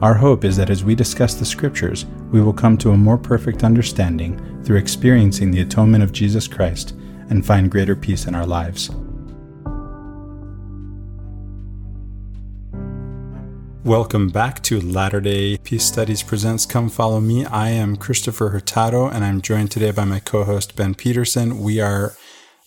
Our hope is that as we discuss the Scriptures, we will come to a more perfect understanding through experiencing the atonement of Jesus Christ and find greater peace in our lives. Welcome back to Latter day Peace Studies Presents Come Follow Me. I am Christopher Hurtado, and I'm joined today by my co host Ben Peterson. We are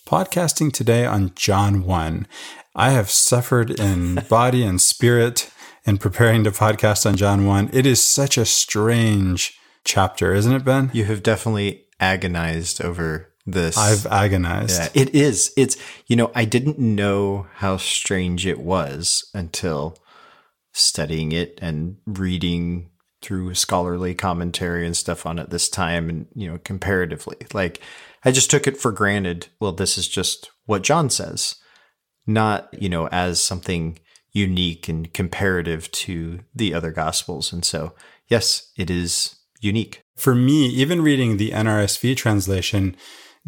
podcasting today on John 1. I have suffered in body and spirit and preparing to podcast on John 1. It is such a strange chapter, isn't it, Ben? You have definitely agonized over this. I've agonized. Yeah, it is. It's, you know, I didn't know how strange it was until studying it and reading through scholarly commentary and stuff on it this time and, you know, comparatively. Like, I just took it for granted. Well, this is just what John says, not, you know, as something unique and comparative to the other gospels. And so, yes, it is unique. For me, even reading the NRSV translation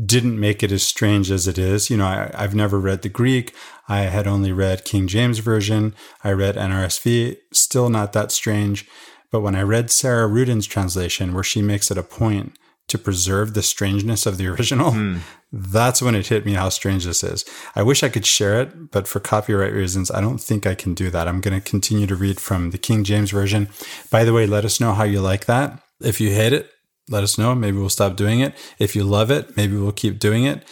didn't make it as strange as it is. You know, I, have never read the Greek. I had only read King James Version. I read NRSV, still not that strange. But when I read Sarah Ruden's translation, where she makes it a point to preserve the strangeness of the original, mm. that's when it hit me how strange this is. I wish I could share it, but for copyright reasons, I don't think I can do that. I'm going to continue to read from the King James Version. By the way, let us know how you like that. If you hate it, let us know. Maybe we'll stop doing it. If you love it, maybe we'll keep doing it.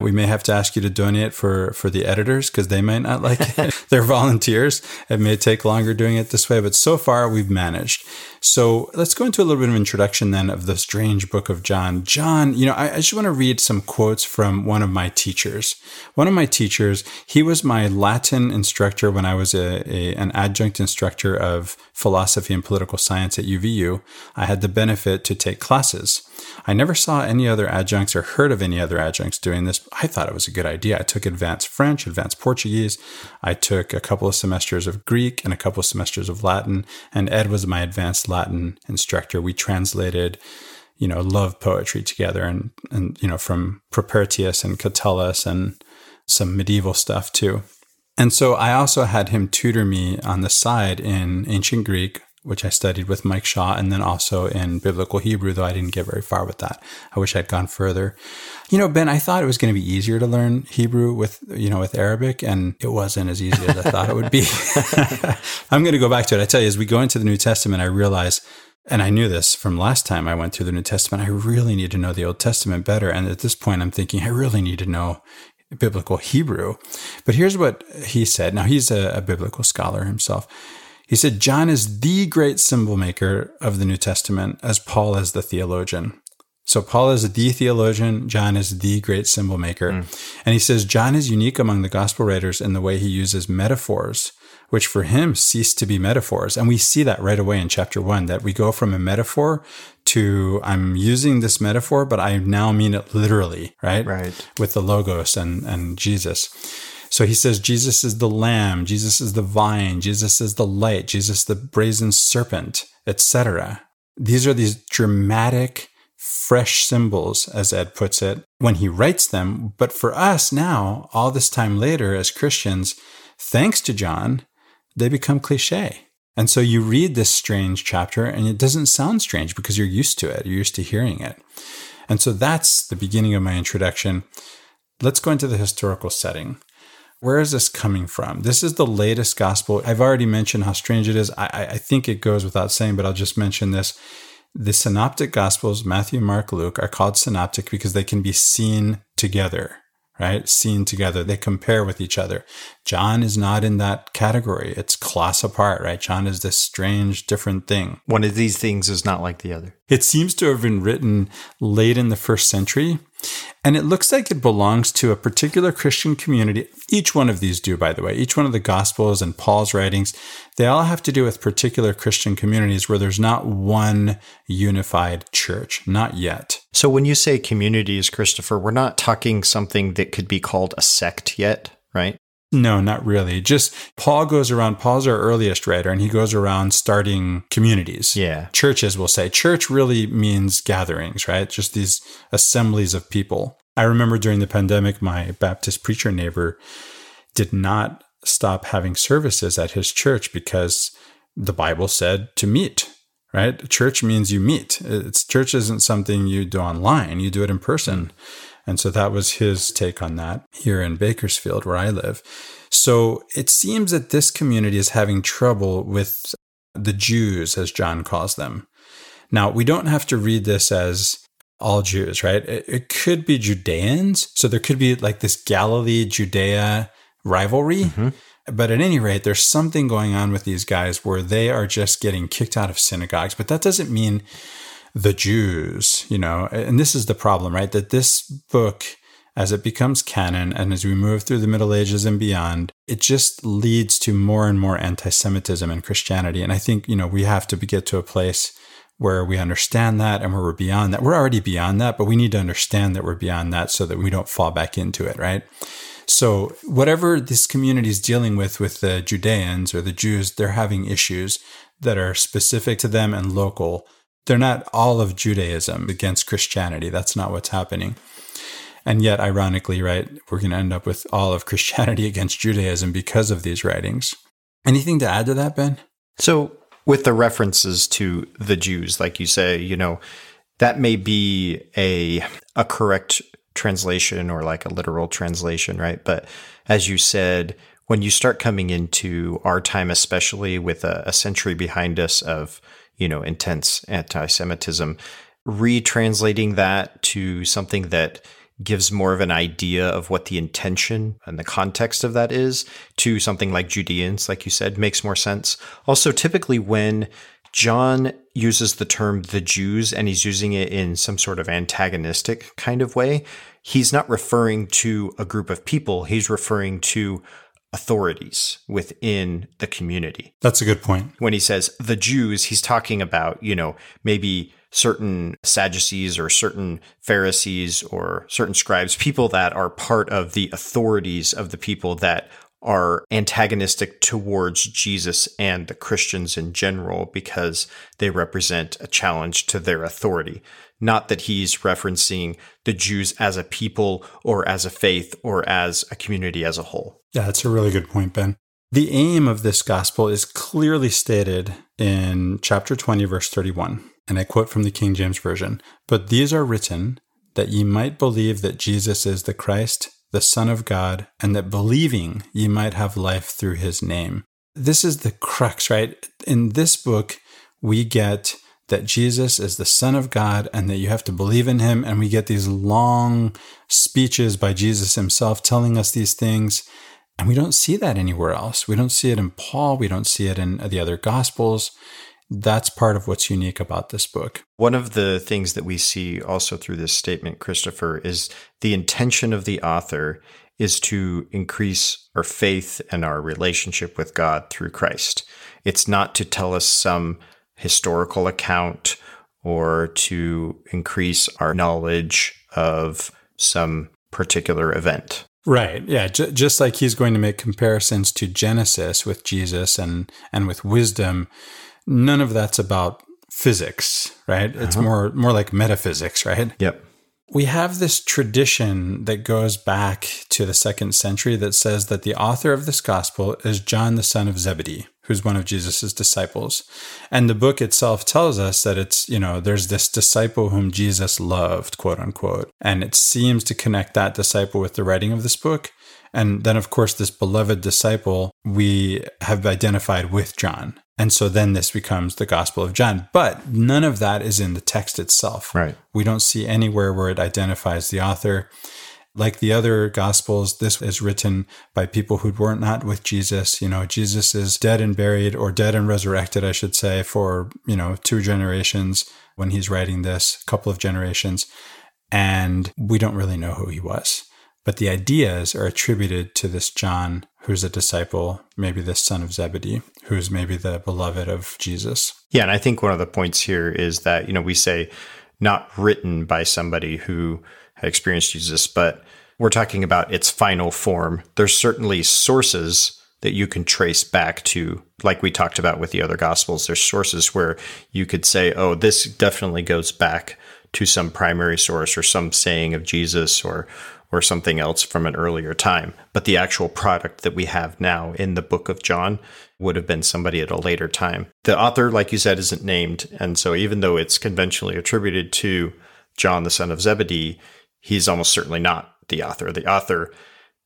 We may have to ask you to donate for for the editors because they might not like it. They're volunteers. It may take longer doing it this way, but so far we've managed. So let's go into a little bit of introduction then of the strange book of John. John, you know, I, I just want to read some quotes from one of my teachers. One of my teachers, he was my Latin instructor when I was a, a an adjunct instructor of philosophy and political science at UVU. I had the benefit to take classes. I never saw any other adjuncts or heard of any other adjuncts doing this. I thought it was a good idea. I took advanced French, advanced Portuguese. I took a couple of semesters of Greek and a couple of semesters of Latin, and Ed was my advanced Latin instructor. We translated, you know, love poetry together and, and you know, from Propertius and Catullus and some medieval stuff too. And so I also had him tutor me on the side in ancient Greek, which I studied with Mike Shaw, and then also in biblical Hebrew, though I didn't get very far with that. I wish I'd gone further. You know, Ben, I thought it was going to be easier to learn Hebrew with, you know, with Arabic, and it wasn't as easy as I thought it would be. I'm going to go back to it. I tell you, as we go into the New Testament, I realize, and I knew this from last time I went through the New Testament, I really need to know the Old Testament better. And at this point, I'm thinking, I really need to know biblical Hebrew. But here's what he said. Now, he's a, a biblical scholar himself. He said, John is the great symbol maker of the New Testament, as Paul is the theologian. So Paul is the theologian, John is the great symbol maker. Mm. And he says John is unique among the gospel writers in the way he uses metaphors, which for him cease to be metaphors. And we see that right away in chapter one, that we go from a metaphor to I'm using this metaphor, but I now mean it literally, right? Right. With the logos and, and Jesus. So he says Jesus is the lamb, Jesus is the vine, Jesus is the light, Jesus the brazen serpent, etc. These are these dramatic fresh symbols as Ed puts it when he writes them, but for us now, all this time later as Christians, thanks to John, they become cliché. And so you read this strange chapter and it doesn't sound strange because you're used to it. You're used to hearing it. And so that's the beginning of my introduction. Let's go into the historical setting. Where is this coming from? This is the latest gospel. I've already mentioned how strange it is. I, I think it goes without saying, but I'll just mention this. The synoptic gospels, Matthew, Mark, Luke, are called synoptic because they can be seen together, right? Seen together. They compare with each other. John is not in that category. It's class apart, right? John is this strange, different thing. One of these things is not like the other. It seems to have been written late in the first century And it looks like it belongs to a particular Christian community. Each one of these do, by the way. Each one of the Gospels and Paul's writings, they all have to do with particular Christian communities where there's not one unified church. Not yet. So when you say communities, Christopher, we're not talking something that could be called a sect yet, right? No, not really. Just Paul goes around, Paul's our earliest writer, and he goes around starting communities. Yeah. Churches, we'll say. Church really means gatherings, right? Just these assemblies of people. I remember during the pandemic, my Baptist preacher neighbor did not stop having services at his church because the Bible said to meet, right? Church means you meet. It's church isn't something you do online, you do it in person. Mm. And so that was his take on that here in Bakersfield, where I live. So it seems that this community is having trouble with the Jews, as John calls them. Now, we don't have to read this as all Jews, right? It, it could be Judeans. So there could be like this Galilee Judea rivalry. Mm-hmm. But at any rate, there's something going on with these guys where they are just getting kicked out of synagogues. But that doesn't mean the Jews, you know, and this is the problem, right? That this book, as it becomes canon and as we move through the Middle Ages and beyond, it just leads to more and more anti Semitism in Christianity. And I think, you know, we have to get to a place where we understand that and where we're beyond that. We're already beyond that, but we need to understand that we're beyond that so that we don't fall back into it, right? So, whatever this community is dealing with, with the Judeans or the Jews, they're having issues that are specific to them and local they're not all of Judaism against Christianity. That's not what's happening. And yet, ironically, right, we're going to end up with all of Christianity against Judaism because of these writings. Anything to add to that, Ben? So, with the references to the Jews, like you say, you know, that may be a a correct translation or like a literal translation, right? But as you said, when you start coming into our time, especially with a, a century behind us of you know, intense anti Semitism, retranslating that to something that gives more of an idea of what the intention and the context of that is to something like Judeans, like you said, makes more sense. Also, typically when John uses the term the Jews and he's using it in some sort of antagonistic kind of way, he's not referring to a group of people, he's referring to authorities within the community. That's a good point. When he says the Jews, he's talking about, you know, maybe certain Sadducees or certain Pharisees or certain scribes, people that are part of the authorities of the people that are antagonistic towards Jesus and the Christians in general because they represent a challenge to their authority. Not that he's referencing the Jews as a people or as a faith or as a community as a whole. Yeah, that's a really good point, Ben. The aim of this gospel is clearly stated in chapter 20, verse 31. And I quote from the King James Version But these are written that ye might believe that Jesus is the Christ, the Son of God, and that believing ye might have life through his name. This is the crux, right? In this book, we get that Jesus is the Son of God and that you have to believe in him. And we get these long speeches by Jesus himself telling us these things. And we don't see that anywhere else. We don't see it in Paul. We don't see it in the other gospels. That's part of what's unique about this book. One of the things that we see also through this statement, Christopher, is the intention of the author is to increase our faith and our relationship with God through Christ. It's not to tell us some historical account or to increase our knowledge of some particular event. Right. Yeah. J- just like he's going to make comparisons to Genesis with Jesus and, and with wisdom, none of that's about physics, right? It's uh-huh. more, more like metaphysics, right? Yep. We have this tradition that goes back to the second century that says that the author of this gospel is John the son of Zebedee, who's one of Jesus's disciples. And the book itself tells us that it's, you know, there's this disciple whom Jesus loved, quote unquote. And it seems to connect that disciple with the writing of this book. And then, of course, this beloved disciple we have identified with John. And so then this becomes the Gospel of John. But none of that is in the text itself. Right. We don't see anywhere where it identifies the author. Like the other Gospels, this is written by people who were not not with Jesus. You know, Jesus is dead and buried, or dead and resurrected, I should say, for, you know, two generations when he's writing this, a couple of generations. and we don't really know who he was. But the ideas are attributed to this John, who's a disciple, maybe the son of Zebedee, who's maybe the beloved of Jesus. Yeah, and I think one of the points here is that, you know, we say not written by somebody who had experienced Jesus, but we're talking about its final form. There's certainly sources that you can trace back to, like we talked about with the other gospels. There's sources where you could say, oh, this definitely goes back to some primary source or some saying of Jesus or or something else from an earlier time. But the actual product that we have now in the book of John would have been somebody at a later time. The author, like you said, isn't named. And so even though it's conventionally attributed to John, the son of Zebedee, he's almost certainly not the author. The author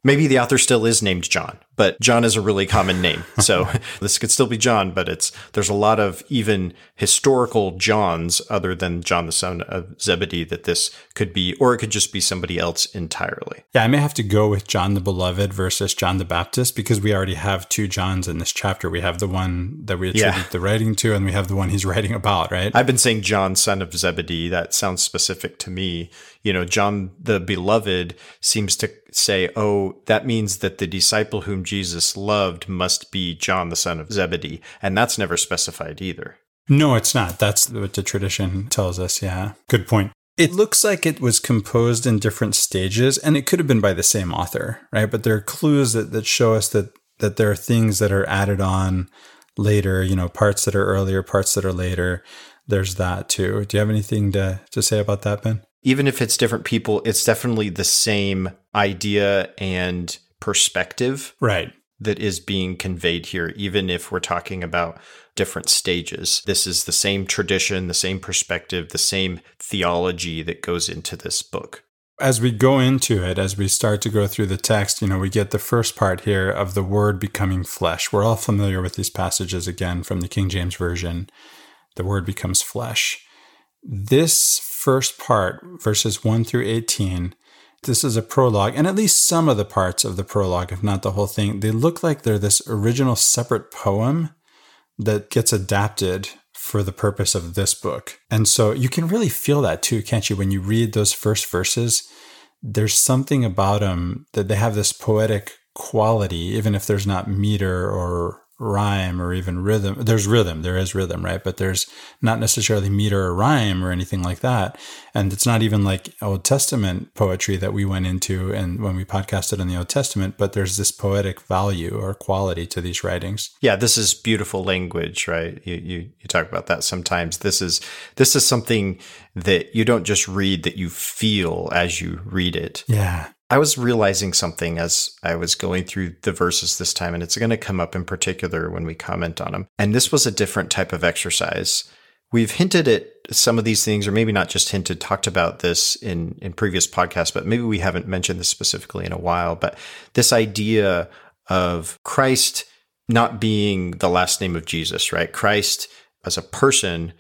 Maybe the author still is named John, but John is a really common name. So this could still be John, but it's there's a lot of even historical Johns other than John the son of Zebedee that this could be, or it could just be somebody else entirely. Yeah, I may have to go with John the Beloved versus John the Baptist because we already have two Johns in this chapter. We have the one that we attribute yeah. the writing to, and we have the one he's writing about, right? I've been saying John, son of Zebedee. That sounds specific to me. You know, John the Beloved seems to say, oh, that means that the disciple whom Jesus loved must be John, the son of Zebedee. And that's never specified either. No, it's not. That's what the tradition tells us. Yeah. Good point. It looks like it was composed in different stages, and it could have been by the same author, right? But there are clues that, that show us that that there are things that are added on later, you know, parts that are earlier, parts that are later. There's that too. Do you have anything to, to say about that, Ben? even if it's different people, it's definitely the same idea and perspective. Right. That is being conveyed here, even if we're talking about different stages. This is the same tradition, the same perspective, the same theology that goes into this book. As we go into it, as we start to go through the text, you know, we get the first part here of the word becoming flesh. We're all familiar with these passages again from the King James Version. The word becomes flesh. This first part, verses 1 through 18, this is a prologue, and at least some of the parts of the prologue, if not the whole thing, they look like they're this original separate poem that gets adapted for the purpose of this book. And so you can really feel that too, can't you? When you read those first verses, there's something about them that they have this poetic quality, even if there's not meter or rhyme or even rhythm. There's rhythm, there is rhythm, right? But there's not necessarily meter or rhyme or anything like that. And it's not even like Old Testament poetry that we went into and when we podcasted on the Old Testament, but there's this poetic value or quality to these writings. Yeah, this is beautiful language, right? You you, you talk about that sometimes. This is this is something that you don't just read that you feel as you read it. Yeah. I was realizing something as I was going through the verses this time, and it's going to come up in particular when we comment on them. And this was a different type of exercise. We've hinted at some of these things, or maybe not just hinted, talked about this in, in previous podcasts, but maybe we haven't mentioned this specifically in a while. But this idea of Christ not being the last name of Jesus, right? Christ as a person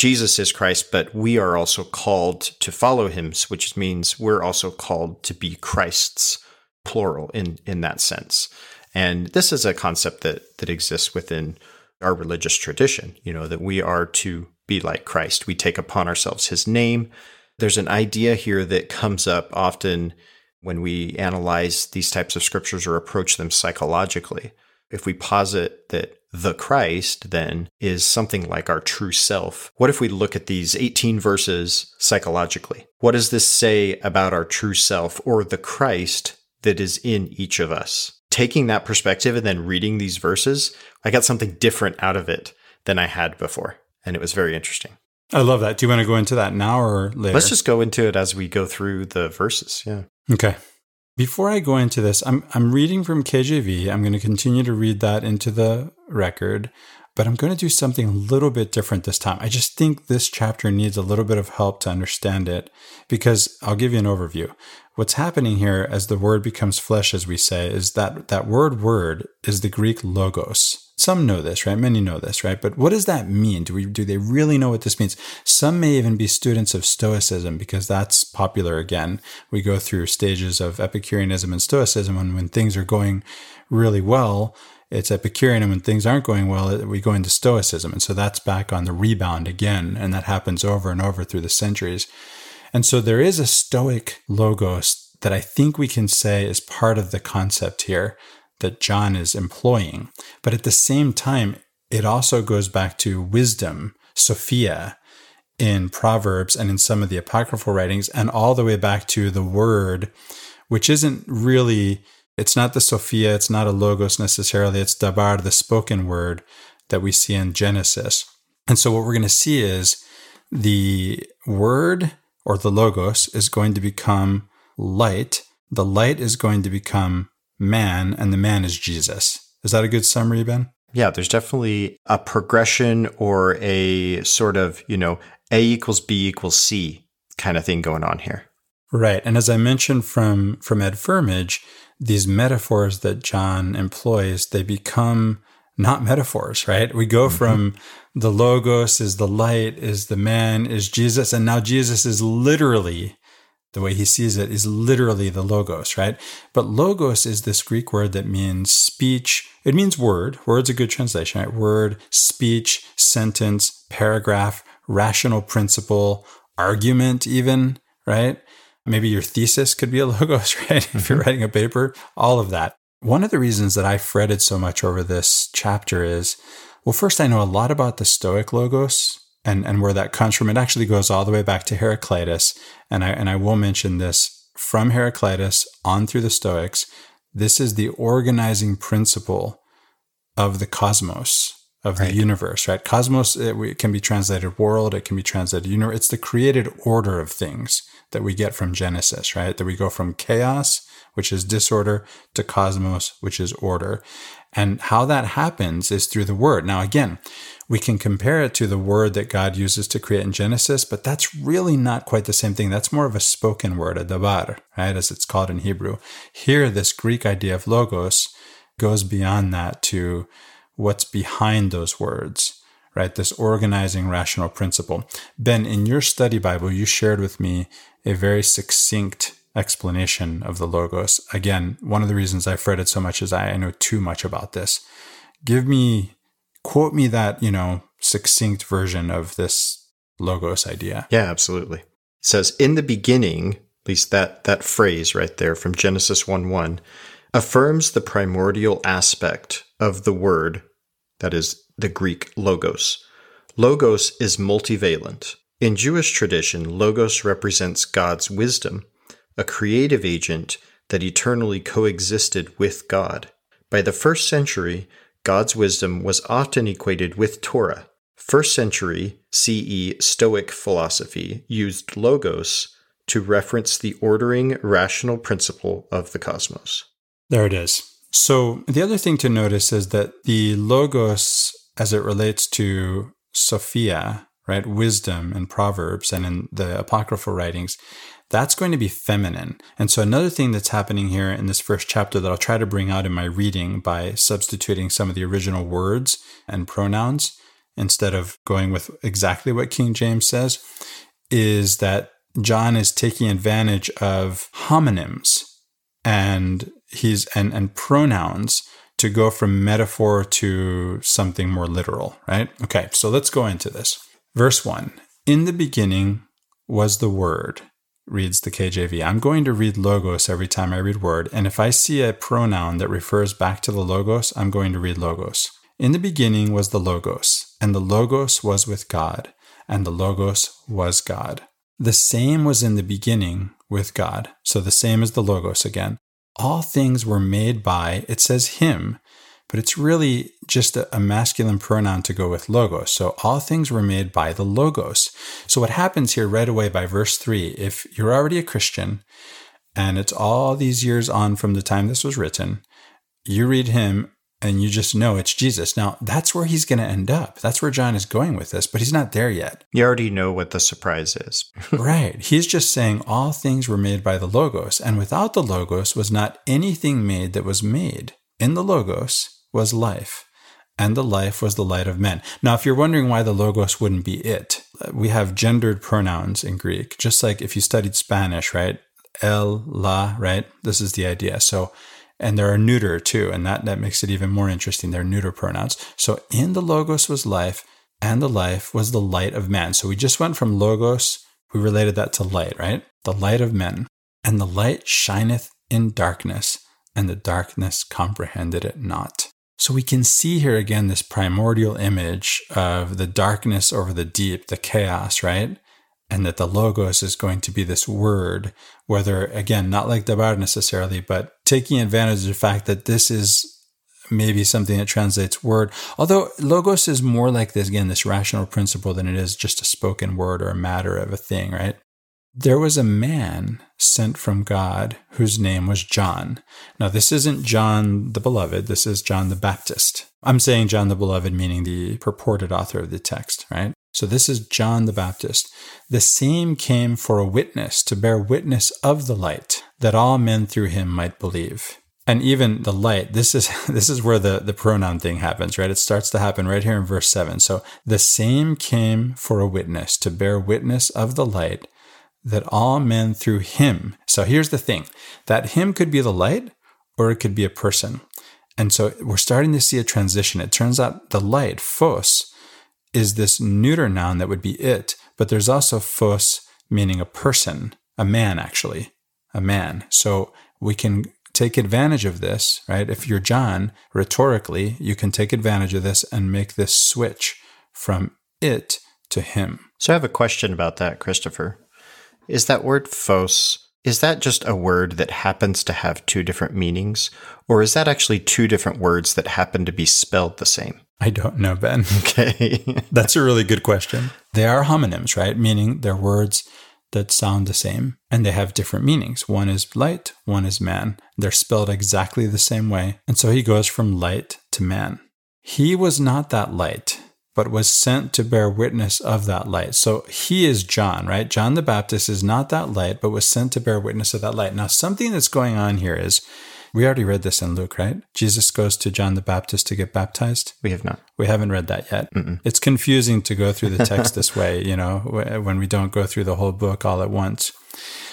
Jesus is Christ, but we are also called to follow him, which means we're also called to be Christ's plural in, in that sense. And this is a concept that, that exists within our religious tradition, you know, that we are to be like Christ. We take upon ourselves his name. There's an idea here that comes up often when we analyze these types of scriptures or approach them psychologically. If we posit that the Christ then is something like our true self. What if we look at these 18 verses psychologically? What does this say about our true self or the Christ that is in each of us? Taking that perspective and then reading these verses, I got something different out of it than I had before. And it was very interesting. I love that. Do you want to go into that now or later? Let's just go into it as we go through the verses. Yeah. Okay. Before I go into this, I'm I'm reading from KJV. I'm going to continue to read that into the record, but I'm going to do something a little bit different this time. I just think this chapter needs a little bit of help to understand it because I'll give you an overview. What's happening here as the word becomes flesh as we say is that that word word is the Greek logos some know this, right? Many know this, right? But what does that mean? Do we do they really know what this means? Some may even be students of Stoicism because that's popular again. We go through stages of Epicureanism and Stoicism, and when things are going really well, it's Epicurean, and when things aren't going well, we go into Stoicism, and so that's back on the rebound again, and that happens over and over through the centuries. And so there is a Stoic logos that I think we can say is part of the concept here that John is employing. But at the same time, it also goes back to wisdom, Sophia, in Proverbs and in some of the apocryphal writings, and all the way back to the word, which isn't really, it's not the Sophia, it's not a logos necessarily, it's dabar, the spoken word that we see in Genesis. And so what we're going to see is the word or the logos is going to become light. The light is going to become man, and the man is Jesus. Is that a good summary, Ben? Yeah, there's definitely a progression or a sort of, you know, A equals B equals C kind of thing going on here. Right. And as I mentioned from, from Ed Firmage, these metaphors that John employs, they become not metaphors, right? We go mm-hmm. from the logos is the light, is the man, is Jesus, and now Jesus is literally the way he sees it is literally the logos, right? But logos is this Greek word that means speech. It means word. Word's a good translation, right? Word, speech, sentence, paragraph, rational principle, argument, even, right? Maybe your thesis could be a logos, right? Mm-hmm. If you're mm-hmm. writing a paper, all of that. One of the reasons that I fretted so much over this chapter is, well, first, I know a lot about the Stoic logos and, and where that comes from. It actually goes all the way back to Heraclitus. And I, and I will mention this from Heraclitus on through the Stoics. This is the organizing principle of the cosmos, of the right. universe, right? Cosmos it, can be translated world, it can be translated universe. It's the created order of things that we get from Genesis, right? That we go from chaos, which is disorder, to cosmos, which is order. And how that happens is through the word. Now, again, we can compare it to the word that God uses to create in Genesis, but that's really not quite the same thing. That's more of a spoken word, a dabar, right, as it's called in Hebrew. Here, this Greek idea of logos goes beyond that to what's behind those words, right? This organizing rational principle. Ben, in your study Bible, you shared with me a very succinct explanation of the logos. Again, one of the reasons I fretted so much is I know too much about this. Give me quote me that, you know, succinct version of this logos idea. Yeah, absolutely. It says, in the beginning, at least that, that phrase right there from Genesis 1 1, affirms the primordial aspect of the word, that is the Greek logos. Logos is multivalent. In Jewish tradition, logos represents God's wisdom, a creative agent that eternally coexisted with God. By the first century, God's wisdom was often equated with Torah. First century CE Stoic philosophy used logos to reference the ordering rational principle of the cosmos. There it is. So, the other thing to notice is that the logos, as it relates to Sophia, right, wisdom in Proverbs and in the apocryphal writings, that's going to be feminine. And so, another thing that's happening here in this first chapter that I'll try to bring out in my reading by substituting some of the original words and pronouns instead of going with exactly what King James says is that John is taking advantage of homonyms and he's and, and pronouns to go from metaphor to something more literal, right? Okay, so let's go into this. Verse 1 In the beginning was the Word reads the KJV. I'm going to read logos every time I read word, and if I see a pronoun that refers back to the logos, I'm going to read logos. In the beginning was the logos, and the logos was with God, and the logos was God. The same was in the beginning with God. So the same as the logos again. All things were made by, it says him, but it's really just a, masculine pronoun to go with logos. So all things were made by the logos. So what happens here right away by verse three, if you're already a Christian and it's all these years on from the time this was written, you read him and you just know it's Jesus. Now, that's where he's going to end up. That's where John is going with this, but he's not there yet. You already know what the surprise is. right. He's just saying all things were made by the Logos, and without the Logos was not anything made that was made. In the Logos, was life, and the life was the light of men. Now, if you're wondering why the logos wouldn't be it, we have gendered pronouns in Greek, just like if you studied Spanish, right? El, la, right? This is the idea. So, and there are neuter too, and that, that makes it even more interesting. They're neuter pronouns. So, in the logos was life, and the life was the light of man. So, we just went from logos we related that to light, right? The light of men. And the light shineth in darkness, and the darkness comprehended it not. So we can see here again this primordial image of the darkness over the deep, the chaos, right? And that the logos is going to be this word, whether again, not like Dabar necessarily, but taking advantage of the fact that this is maybe something that translates word. Although logos is more like this, again, this rational principle than it is just a spoken word or a matter of a thing, right? There was a man sent from God whose name was John. Now, this isn't John the Beloved, this is John the Baptist. I'm saying John the Beloved, meaning the purported author of the text, right? So this is John the Baptist. The same came for a witness to bear witness of the light, that all men through him might believe. And even the light, this is this is where the, the pronoun thing happens, right? It starts to happen right here in verse 7. So the same came for a witness to bear witness of the light that all men through him. So here's the thing that him could be the light or it could be a person. And so we're starting to see a transition. It turns out the light, phos, is this neuter noun that would be it, but there's also phos meaning a person, a man actually, a man. So we can take advantage of this, right? If you're John, rhetorically, you can take advantage of this and make this switch from it to him. So I have a question about that, Christopher. Is that word phos, is that just a word that happens to have two different meanings? Or is that actually two different words that happen to be spelled the same? I don't know, Ben. Okay. That's a really good question. They are homonyms, right? Meaning they're words that sound the same and they have different meanings. One is light, one is man. They're spelled exactly the same way. And so he goes from light to man. He was not that light but was sent to bear witness of that light. So he is John, right? John the Baptist is not that light, but was sent to bear witness of that light. Now, something that's going on here is we already read this in Luke, right? Jesus goes to John the Baptist to get baptized. We have not. We haven't read that yet. Mm-mm. It's confusing to go through the text this way, you know, when we don't go through the whole book all at once.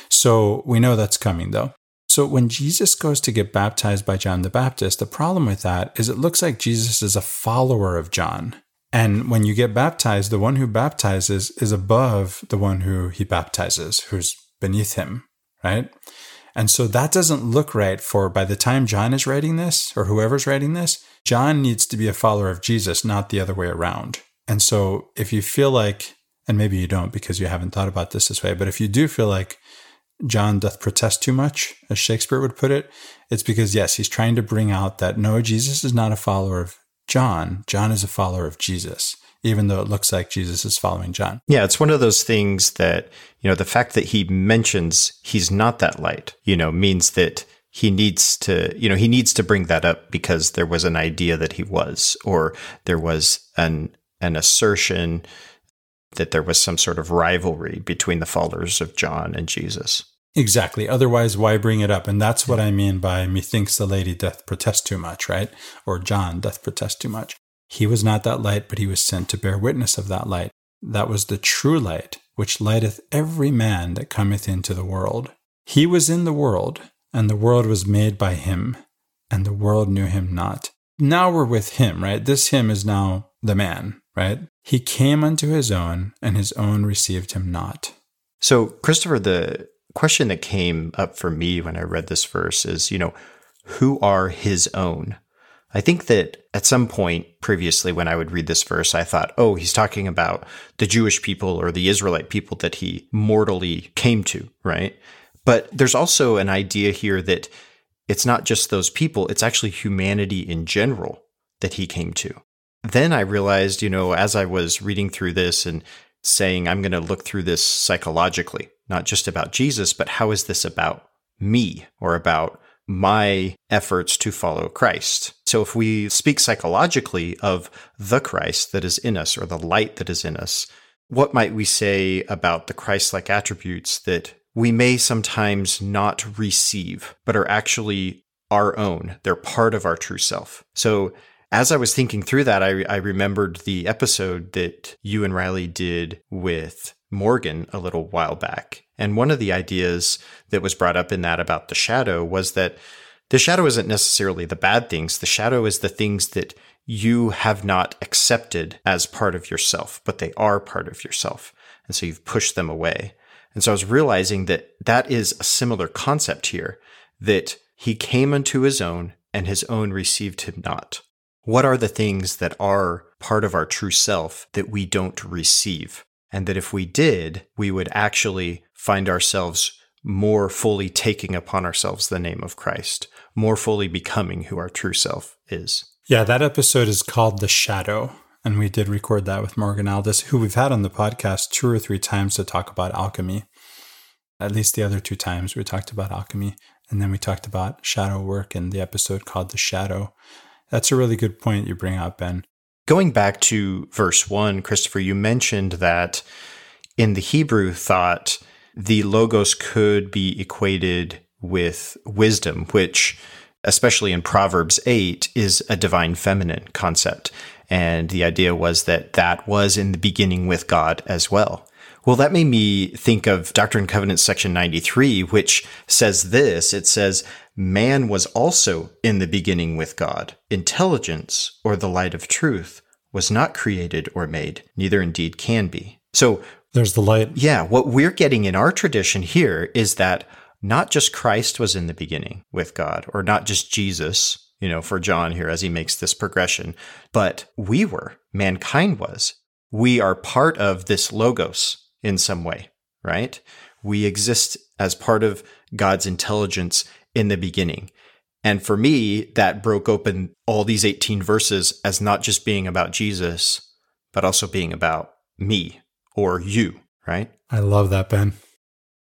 So we know that's coming though. So when Jesus goes to get baptized by John the Baptist, the problem with that is it looks like Jesus is a follower of John. And when you get baptized, the one who baptizes is above the one who he baptizes, who's beneath him, right? And so that doesn't look right for by the time John is writing this or whoever's writing this, John needs to be a follower of Jesus, not the other way around. And so if you feel like, and maybe you don't because you haven't thought about this this way, but if you do feel like John doth protest too much, as Shakespeare would put it, it's because, yes, he's trying to bring out that no, Jesus is not a follower of John, John is a follower of Jesus, even though it looks like Jesus is following John. Yeah, it's one of those things that, you know, the fact that he mentions he's not that light, you know, means that he needs to, you know, he needs to bring that up because there was an idea that he was, or there was an an assertion that there was some sort of rivalry between the followers of John and Jesus. Exactly. Otherwise, why bring it up? And that's what I mean by methinks the lady doth protest too much, right? Or John doth protest too much. He was not that light, but he was sent to bear witness of that light. That was the true light, which lighteth every man that cometh into the world. He was in the world, and the world was made by him, and the world knew him not. Now we're with him, right? This him is now the man, right? He came unto his own, and his own received him not. So, Christopher, the question that came up for me when I read this verse is, you know, who are his own? I think that at some point previously, when I would read this verse, I thought, oh, he's talking about the Jewish people or the Israelite people that he mortally came to, right? But there's also an idea here that it's not just those people, it's actually humanity in general that he came to. Then I realized, you know, as I was reading through this and saying, I'm going to look through this psychologically, not just about Jesus, but how is this about me or about my efforts to follow Christ. So if we speak psychologically of the Christ that is in us or the light that is in us, what might we say about the Christ like attributes that we may sometimes not receive, but are actually our own? They're part of our true self. So as I was thinking through that, I, I remembered the episode that you and Riley did with Morgan a little while back. And one of the ideas that was brought up in that about the shadow was that the shadow isn't necessarily the bad things. The shadow is the things that you have not accepted as part of yourself, but they are part of yourself. And so you've pushed them away. And so I was realizing that that is a similar concept here that he came unto his own and his own received him not. What are the things that are part of our true self that we don't receive? And that if we did, we would actually find ourselves more fully taking upon ourselves the name of Christ, more fully becoming who our true self is. Yeah, that episode is called The Shadow. And we did record that with Morgan Aldis, who we've had on the podcast two or three times to talk about alchemy. At least the other two times we talked about alchemy. And then we talked about shadow work in the episode called The Shadow. That's a really good point you bring up, Ben. Going back to verse one, Christopher, you mentioned that in the Hebrew thought, the logos could be equated with wisdom, which, especially in Proverbs 8, is a divine feminine concept. And the idea was that that was in the beginning with God as well. Well, that made me think of Doctrine and Covenants section 93, which says this. It says, man was also in the beginning with God. Intelligence or the light of truth was not created or made, neither indeed can be. So there's the light. Yeah. What we're getting in our tradition here is that not just Christ was in the beginning with God or not just Jesus, you know, for John here as he makes this progression, but we were, mankind was. We are part of this logos in some way, right? We exist as part of God's intelligence in the beginning. And for me, that broke open all these 18 verses as not just being about Jesus, but also being about me or you, right? I love that, Ben.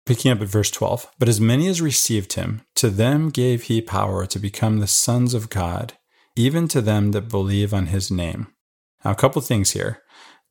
Picking up at verse 12. But as many as received him, to them gave he power to become the sons of God, even to them that believe on his name. Now, a couple things here.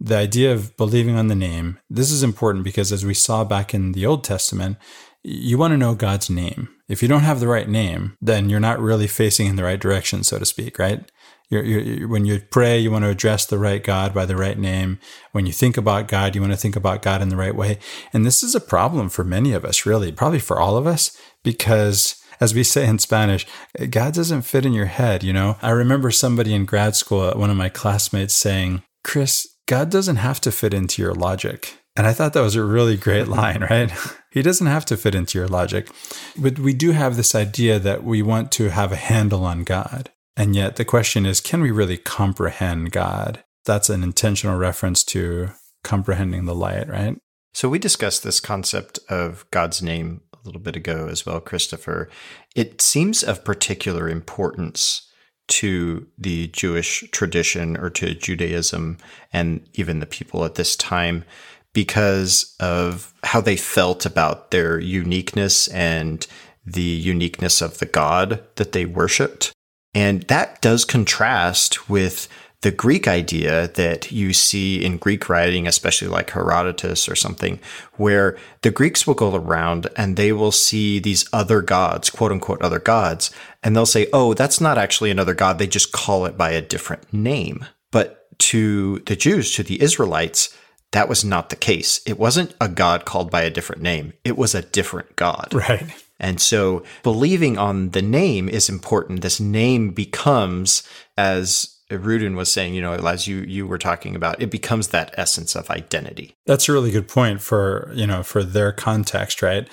The idea of believing on the name, this is important because as we saw back in the Old Testament, you want to know God's name. If you don't have the right name, then you're not really facing in the right direction, so to speak, right? You're, you're, when you pray, you want to address the right God by the right name. When you think about God, you want to think about God in the right way. And this is a problem for many of us, really, probably for all of us, because as we say in Spanish, God doesn't fit in your head, you know? I remember somebody in grad school, uh, one of my classmates saying, Chris, God doesn't have to fit into your logic. And I thought that was a really great line, right? He doesn't have to fit into your logic. But we do have this idea that we want to have a handle on God. And yet the question is can we really comprehend God? That's an intentional reference to comprehending the light, right? So we discussed this concept of God's name a little bit ago as well, Christopher. It seems of particular importance to the Jewish tradition or to Judaism and even the people at this time because of how they felt about their uniqueness and the uniqueness of the God that they worshiped. And that does contrast with the Greek idea that you see in Greek writing, especially like Herodotus or something, where the Greeks will go around and they will see these other gods, quote unquote, other gods, and they'll say, oh, that's not actually another god. They just call it by a different name. But to the Jews, to the Israelites, that was not the case. It wasn't a god called by a different name. It was a different god. Right. And so believing on the name is important. This name becomes, as Ruden was saying, you know, as you you were talking about, it becomes that essence of identity. That's a really good point for, you know, for their context, right?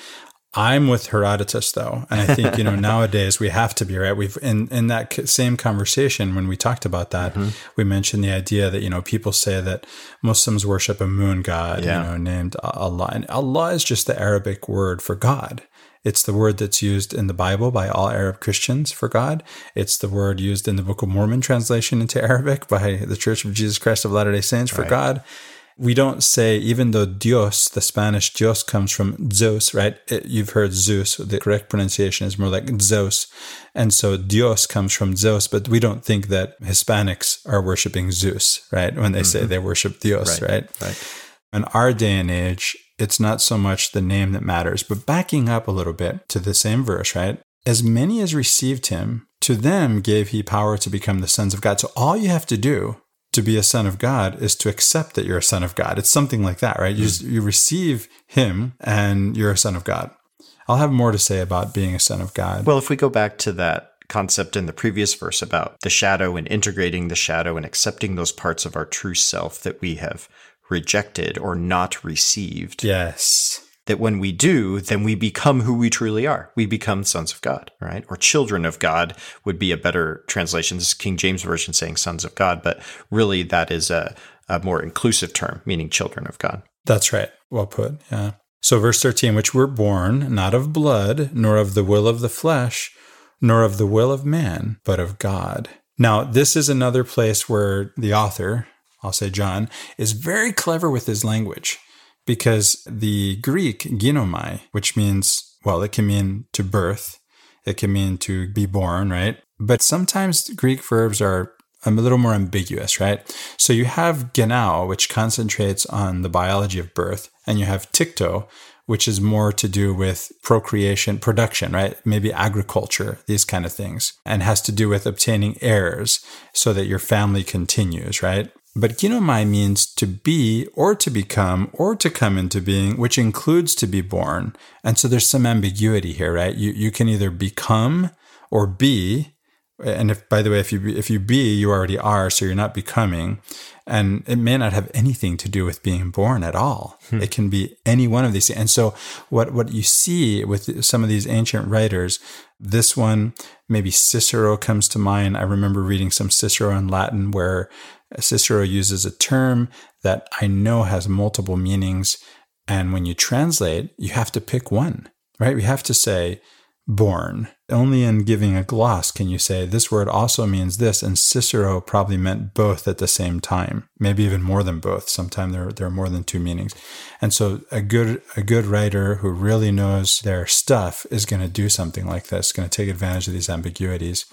I'm with Herodotus though, and I think you know nowadays we have to be right. We've in in that same conversation when we talked about that, mm-hmm. we mentioned the idea that you know people say that Muslims worship a moon god, yeah. you know, named Allah, and Allah is just the Arabic word for God. It's the word that's used in the Bible by all Arab Christians for God. It's the word used in the Book of Mormon translation into Arabic by the Church of Jesus Christ of Latter day Saints for right. God. We don't say, even though Dios, the Spanish Dios comes from Zeus, right? It, you've heard Zeus. The correct pronunciation is more like Zeus. And so Dios comes from Zeus, but we don't think that Hispanics are worshiping Zeus, right? When they mm-hmm. say they worship Dios, right? Right. right. In our day and age, it's not so much the name that matters, but backing up a little bit to the same verse, right? As many as received him, to them gave he power to become the sons of God. So all you have to do to be a son of God is to accept that you're a son of God. It's something like that, right? You, hmm. you receive him and you're a son of God. I'll have more to say about being a son of God. Well, if we go back to that concept in the previous verse about the shadow and integrating the shadow and accepting those parts of our true self that we have rejected or not received. Yes. That when we do, then we become who we truly are. We become sons of God, right? Or children of God would be a better translation. This is King James Version saying sons of God, but really that is a, a more inclusive term, meaning children of God. That's right. Well put. Yeah. So, verse 13, which were born not of blood, nor of the will of the flesh, nor of the will of man, but of God. Now, this is another place where the author, I'll say John, is very clever with his language because the Greek ginomai, which means, well, it can mean to birth, it can mean to be born, right? But sometimes Greek verbs are a little more ambiguous, right? So you have gennao, which concentrates on the biology of birth, and you have tikto, which is more to do with procreation, production, right? Maybe agriculture, these kind of things, and has to do with obtaining heirs so that your family continues, right? But ginomai means to be or to become or to come into being, which includes to be born. And so there's some ambiguity here, right? You, you can either become or be. And if, by the way, if you, if you be, you already are. So you're not becoming. And it may not have anything to do with being born at all. Hmm. It can be any one of these. And so what, what you see with some of these ancient writers, this one, maybe Cicero comes to mind. I remember reading some Cicero in Latin where Cicero uses a term that I know has multiple meanings. And when you translate, you have to pick one, right? We have to say born. Only in giving a gloss can you say this word also means this. And Cicero probably meant both at the same time, maybe even more than both. Sometimes there, there are more than two meanings. And so a good, a good writer who really knows their stuff is going to do something like this, going to take advantage of these ambiguities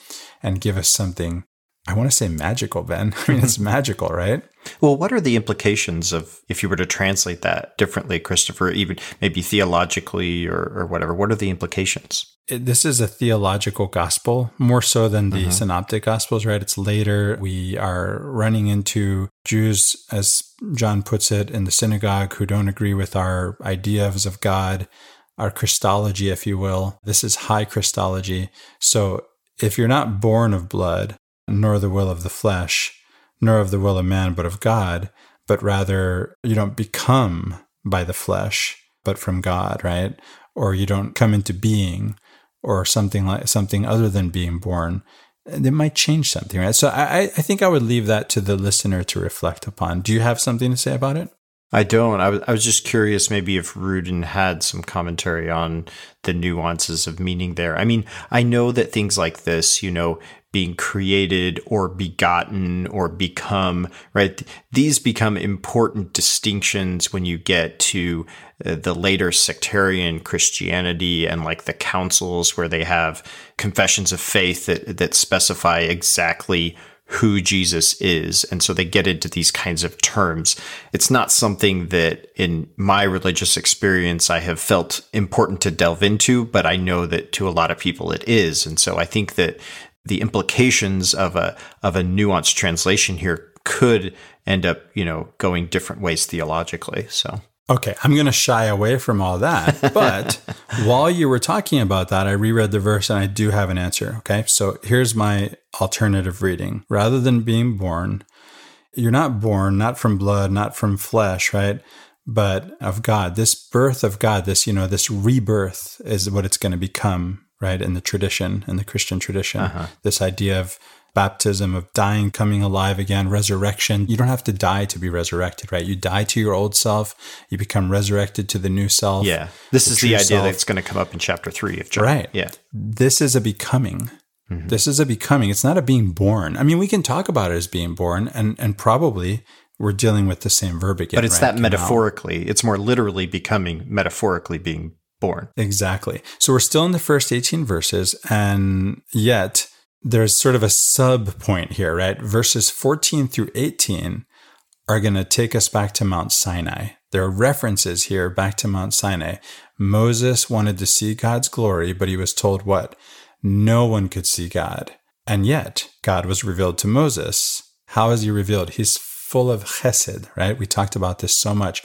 and give us something I want to say magical, Ben. I mean, it's magical, right? Well, what are the implications of if you were to translate that differently, Christopher, even maybe theologically or, or whatever? What are the implications? It, this is a theological gospel more so than the mm-hmm. synoptic gospels, right? It's later. We are running into Jews, as John puts it, in the synagogue who don't agree with our ideas of God, our Christology, if you will. This is high Christology. So if you're not born of blood, nor the will of the flesh, nor of the will of man, but of God, but rather you don't become by the flesh, but from God, right? Or you don't come into being or something like something other than being born. It might change something, right? So I, I think I would leave that to the listener to reflect upon. Do you have something to say about it? I don't. I was, I was just curious maybe if Ruden had some commentary on the nuances of meaning there. I mean, I know that things like this, you know, being created or begotten or become, right? These become important distinctions when you get to uh, the later sectarian Christianity and like the councils where they have confessions of faith that, that specify exactly who Jesus is. And so they get into these kinds of terms. It's not something that in my religious experience I have felt important to delve into, but I know that to a lot of people it is. And so I think that the implications of a of a nuanced translation here could end up, you know, going different ways theologically. So Okay, I'm going to shy away from all that. But while you were talking about that, I reread the verse and I do have an answer. Okay, so here's my alternative reading. Rather than being born, you're not born, not from blood, not from flesh, right? But of God. This birth of God, this, you know, this rebirth is what it's going to become right? In the tradition, in the Christian tradition, uh-huh. this idea of baptism, of dying, coming alive again, resurrection. You don't have to die to be resurrected, right? You die to your old self, you become resurrected to the new self. Yeah. This the is the idea self. that's going to come up in chapter three of John. Right. Yeah. This is a becoming. Mm-hmm. This is a becoming. It's not a being born. I mean, we can talk about it as being born, and and probably we're dealing with the same verb again. But it's right? that metaphorically. It's more literally becoming, metaphorically being born. Exactly. So we're still in the first 18 verses, and yet there's sort of a sub point here, right? Verses 14 through 18 are going to take us back to Mount Sinai. There are references here back to Mount Sinai. Moses wanted to see God's glory, but he was told what? No one could see God. And yet, God was revealed to Moses. How is he revealed? He's full of chesed, right? We talked about this so much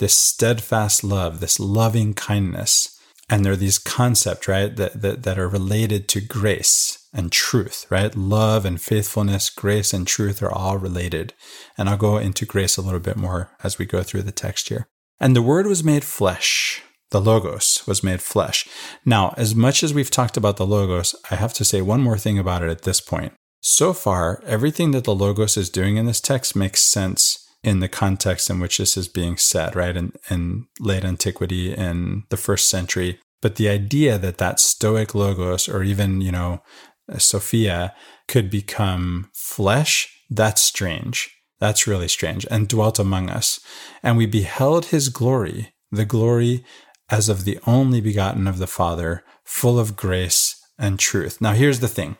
this steadfast love, this loving kindness. And there are these concepts, right, that, that, that are related to grace and truth, right? Love and faithfulness, grace and truth are all related. And I'll go into grace a little bit more as we go through the text here. And the word was made flesh the Logos was made flesh. Now, as much as we've talked about the Logos, I have to say one more thing about it at this point. So far, everything that the Logos is doing in this text makes sense in the context in which this is being said, right? In, in late antiquity, in the first century. But the idea that that Stoic Logos, or even, you know, uh, Sophia, could become flesh, that's strange. That's really strange. And dwelt among us. And we beheld his glory, the glory as of the only begotten of the Father, full of grace and truth. Now, here's the thing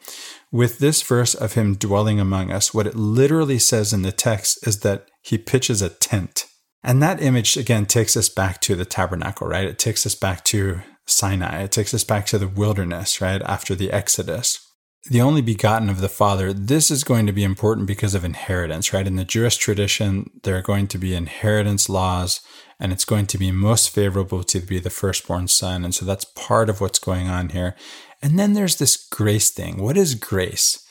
with this verse of him dwelling among us, what it literally says in the text is that he pitches a tent. And that image, again, takes us back to the tabernacle, right? It takes us back to Sinai. It takes us back to the wilderness, right? After the Exodus. The only begotten of the Father, this is going to be important because of inheritance, right? In the Jewish tradition, there are going to be inheritance laws and it's going to be most favorable to be the firstborn son. And so that's part of what's going on here. And then there's this grace thing. What is grace?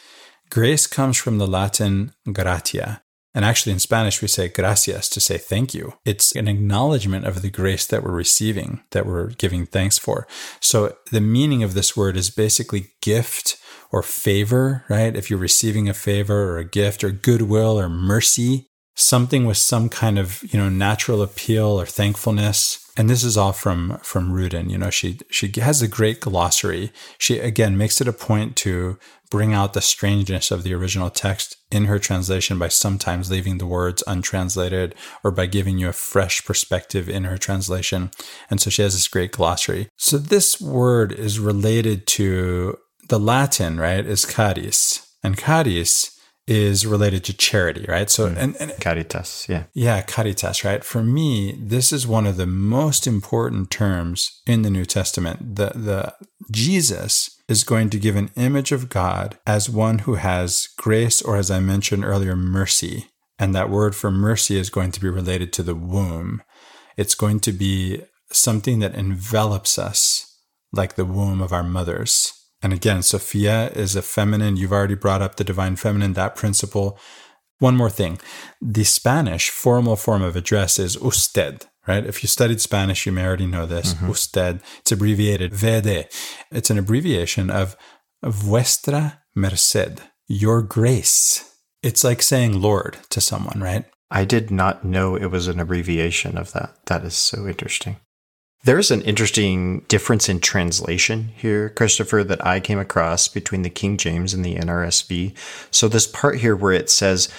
Grace comes from the Latin gratia. And actually, in Spanish, we say gracias to say thank you. It's an acknowledgement of the grace that we're receiving, that we're giving thanks for. So, the meaning of this word is basically gift or favor, right? If you're receiving a favor or a gift or goodwill or mercy, something with some kind of you know natural appeal or thankfulness and this is all from from Ruden you know she she has a great glossary. She again makes it a point to bring out the strangeness of the original text in her translation by sometimes leaving the words untranslated or by giving you a fresh perspective in her translation. And so she has this great glossary. So this word is related to the latin right? Is charis and charis is related to charity, right? So, mm. and, and caritas, yeah. Yeah, caritas, right? For me, this is one of the most important terms in the New Testament. The, the Jesus is going to give an image of God as one who has grace, or as I mentioned earlier, mercy. And that word for mercy is going to be related to the womb. It's going to be something that envelops us like the womb of our mothers. And again, Sophia is a feminine. You've already brought up the divine feminine, that principle. One more thing the Spanish formal form of address is usted, right? If you studied Spanish, you may already know this. Mm-hmm. Usted. It's abbreviated VD. It's an abbreviation of vuestra merced, your grace. It's like saying Lord to someone, right? I did not know it was an abbreviation of that. That is so interesting. There's an interesting difference in translation here, Christopher, that I came across between the King James and the NRSV. So, this part here where it says,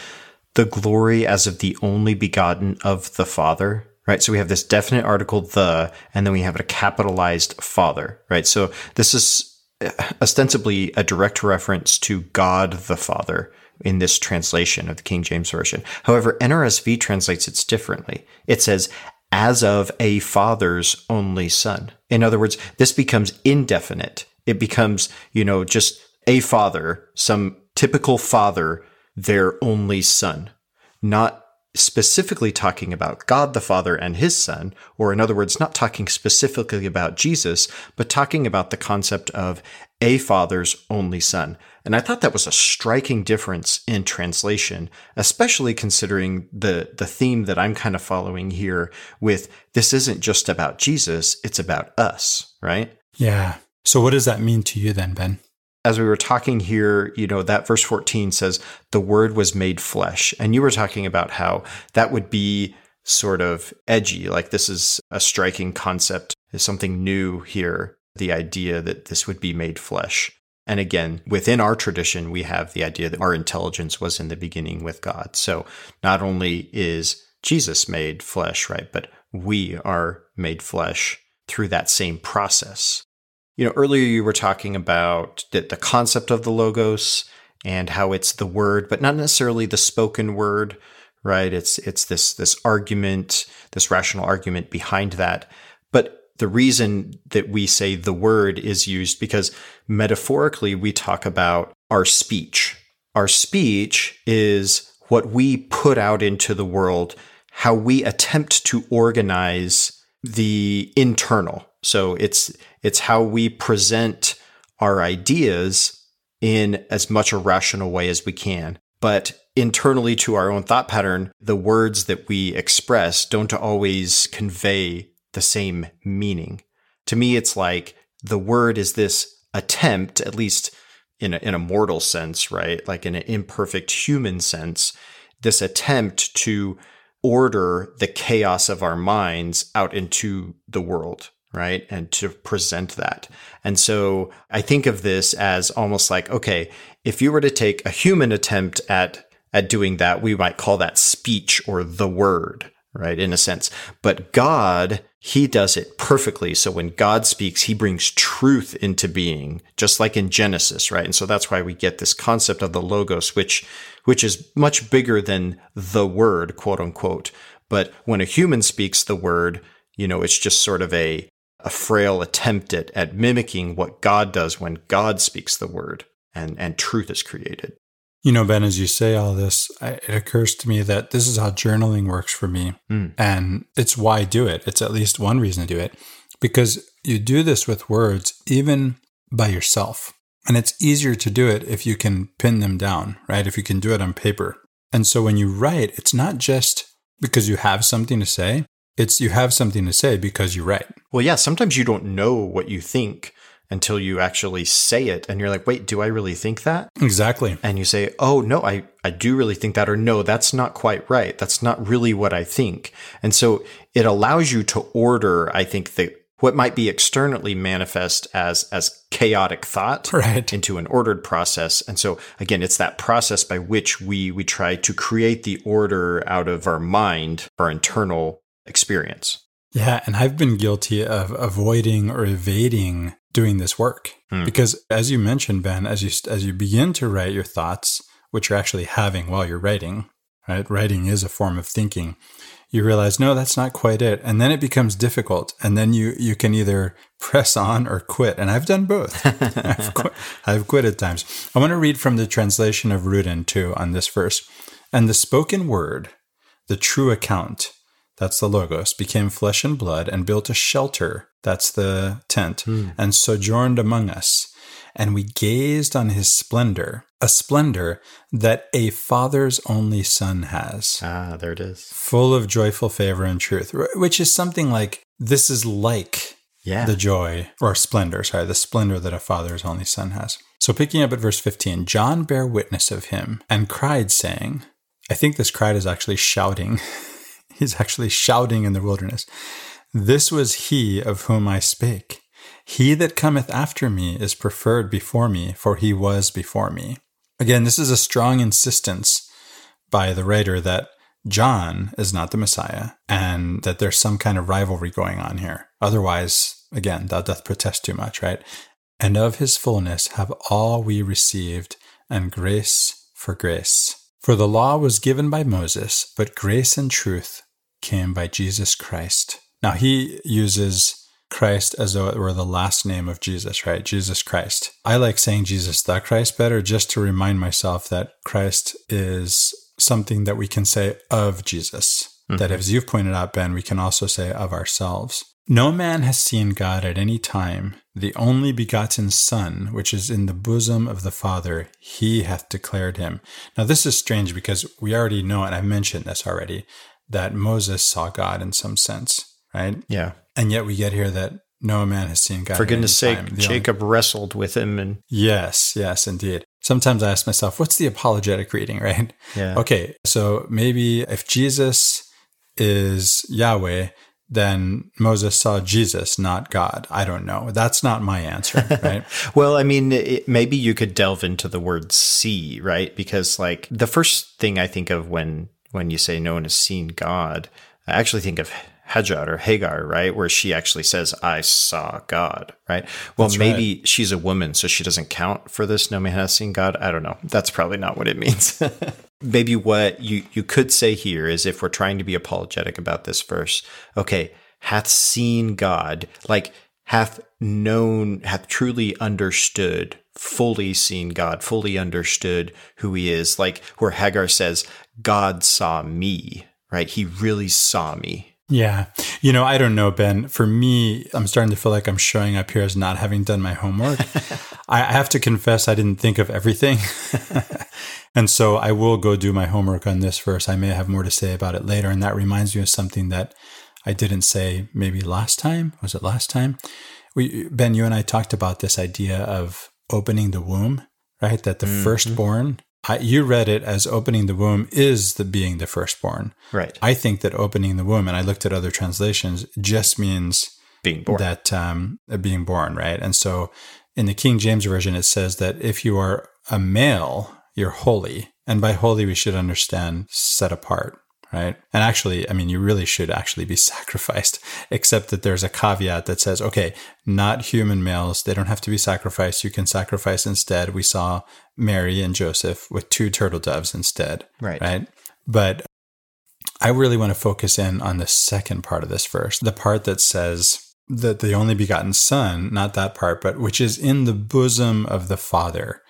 the glory as of the only begotten of the Father, right? So, we have this definite article, the, and then we have a capitalized Father, right? So, this is uh, ostensibly a direct reference to God the Father in this translation of the King James Version. However, NRSV translates it differently. It says, as of a father's only son. In other words, this becomes indefinite. It becomes, you know, just a father, some typical father, their only son, not specifically talking about God the Father and his Son, or in other words, not talking specifically about Jesus, but talking about the concept of a Father's only Son. And I thought that was a striking difference in translation, especially considering the, the theme that I'm kind of following here with this isn't just about Jesus, it's about us, right? Yeah. So what does that mean to you then, Ben? as we were talking here, you know, that verse 14 says, the word was made flesh. And you were talking about how that would be sort of edgy. Like this is a striking concept, is something new here. The idea that this would be made flesh. And again, within our tradition, we have the idea that our intelligence was in the beginning with God. So not only is Jesus made flesh, right, but we are made flesh through that same process. You know, earlier you were talking about the, the concept of the logos and how it's the word, but not necessarily the spoken word, right? It's it's this this argument, this rational argument behind that. But the reason that we say the word is used because metaphorically we talk about our speech. Our speech is what we put out into the world, how we attempt to organize the internal. So it's it's how we present our ideas in as much a rational way as we can. But internally to our own thought pattern, the words that we express don't always convey the same meaning. To me, it's like the word is this attempt, at least in a, in a mortal sense, right? Like in an imperfect human sense, this attempt to order the chaos of our minds out into the world, right? And to present that. And so I think of this as almost like, okay, if you were to take a human attempt at at doing that, we might call that speech or the word, right? In a sense. But God, he does it perfectly. So when God speaks, he brings truth into being, just like in Genesis, right? And so that's why we get this concept of the logos, which, which is much bigger than the word, quote unquote. But when a human speaks the word, you know, it's just sort of a, a frail attempt at, at mimicking what God does when God speaks the word and, and truth is created. You know, Ben, as you say all this, it occurs to me that this is how journaling works for me. Mm. And it's why I do it. It's at least one reason to do it because you do this with words, even by yourself. And it's easier to do it if you can pin them down, right? If you can do it on paper. And so when you write, it's not just because you have something to say, it's you have something to say because you write. Well, yeah, sometimes you don't know what you think until you actually say it and you're like, wait, do I really think that? Exactly. And you say, oh, no, I, I do really think that, or no, that's not quite right. That's not really what I think. And so it allows you to order, I think, the, what might be externally manifest as, as chaotic thought right. into an ordered process. And so again, it's that process by which we, we try to create the order out of our mind, our internal experience. Yeah. And I've been guilty of avoiding or evading doing this work. Hmm. Because as you mentioned, Ben, as you as you begin to write your thoughts, which you're actually having while you're writing, right? Writing is a form of thinking. You realize, no, that's not quite it. And then it becomes difficult. And then you you can either press on or quit. And I've done both. I've, quit, I've quit at times. I want to read from the translation of Ruden too on this verse. And the spoken word, the true account, that's the Logos, became flesh and blood and built a shelter, that's the tent, mm. and sojourned among us. And we gazed on his splendor, a splendor that a father's only son has. Ah, there it is. Full of joyful favor and truth, which is something like this is like yeah. the joy or splendor, sorry, the splendor that a father's only son has. So picking up at verse 15, John bare witness of him and cried, saying, I think this cried is actually shouting. He's actually shouting in the wilderness. This was he of whom I spake. He that cometh after me is preferred before me, for he was before me. Again, this is a strong insistence by the writer that John is not the Messiah and that there's some kind of rivalry going on here. Otherwise, again, thou doth protest too much, right? And of his fullness have all we received, and grace for grace. For the law was given by Moses, but grace and truth came by Jesus Christ. Now, he uses Christ as though it were the last name of Jesus, right? Jesus Christ. I like saying Jesus the Christ better just to remind myself that Christ is something that we can say of Jesus. Mm-hmm. That, as you've pointed out, Ben, we can also say of ourselves. No man has seen God at any time. The only begotten Son, which is in the bosom of the Father, he hath declared him. Now, this is strange because we already know, and I've mentioned this already, that Moses saw God in some sense, right? Yeah. And yet we get here that no man has seen God. For goodness sake, Jacob only... wrestled with him and Yes, yes, indeed. Sometimes I ask myself, what's the apologetic reading, right? Yeah. Okay, so maybe if Jesus is Yahweh, then Moses saw Jesus, not God. I don't know. That's not my answer, right? well, I mean, it, maybe you could delve into the word see, right? Because, like, the first thing I think of when when you say no one has seen God, I actually think of Hajar or Hagar, right? Where she actually says, I saw God, right? Well, That's maybe right. she's a woman, so she doesn't count for this. No man has seen God. I don't know. That's probably not what it means. maybe what you, you could say here is if we're trying to be apologetic about this verse, okay, hath seen God, like hath known, hath truly understood, fully seen God, fully understood who he is. Like where Hagar says, God saw me, right? He really saw me. Yeah. You know, I don't know, Ben. For me, I'm starting to feel like I'm showing up here as not having done my homework. I have to confess, I didn't think of everything. and so I will go do my homework on this verse. I may have more to say about it later. And that reminds me of something that I didn't say maybe last time. Was it last time? We, ben, you and I talked about this idea of opening the womb, right? That the mm-hmm. firstborn, I, you read it as opening the womb is the being the firstborn. Right. I think that opening the womb, and I looked at other translations, just means being born. That um, being born, right? And so in the King James Version, it says that if you are a male, you're holy. And by holy, we should understand set apart, right? And actually, I mean, you really should actually be sacrificed, except that there's a caveat that says, okay, not human males. They don't have to be sacrificed. You can sacrifice instead. We saw Mary and Joseph with two turtle doves instead. Right. Right. But I really want to focus in on the second part of this verse, the part that says, that the only begotten son, not that part, but which is in the bosom of the Father.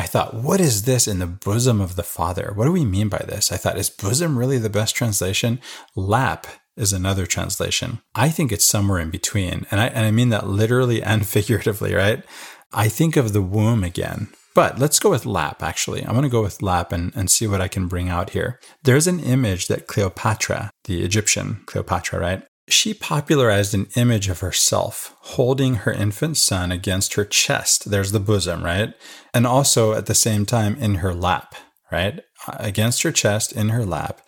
I thought, what is this in the bosom of the Father? What do we mean by this? I thought, is bosom really the best translation? Lap is another translation. I think it's somewhere in between. And I, and I mean that literally and figuratively, right? I think of the womb again. But let's go with lap, actually. I'm going to go with lap and, and see what I can bring out here. There's an image that Cleopatra, the Egyptian Cleopatra, right? She popularized an image of herself holding her infant son against her chest. There's the bosom, right? And also at the same time in her lap, right? Against her chest, in her lap.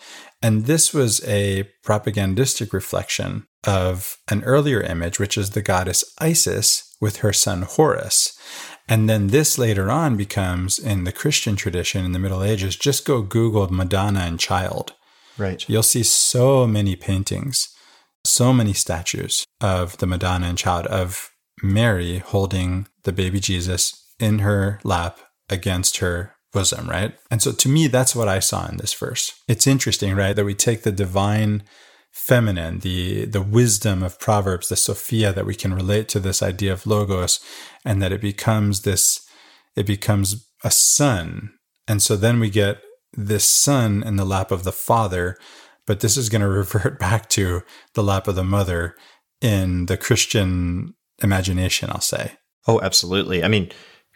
And this was a propagandistic reflection of an earlier image, which is the goddess Isis with her son Horus. And then this later on becomes in the Christian tradition in the Middle Ages. Just go Google Madonna and child. Right. You'll see so many paintings so many statues of the Madonna and Child, of Mary holding the baby Jesus in her lap against her bosom, right? And so to me, that's what I saw in this verse. It's interesting, right? That we take the divine feminine, the the wisdom of Proverbs, the Sophia that we can relate to this idea of logos, and that it becomes this, it becomes a son. And so then we get this son in the lap of the father but this is going to revert back to the lap of the mother in the Christian imagination, I'll say. Oh, absolutely. I mean,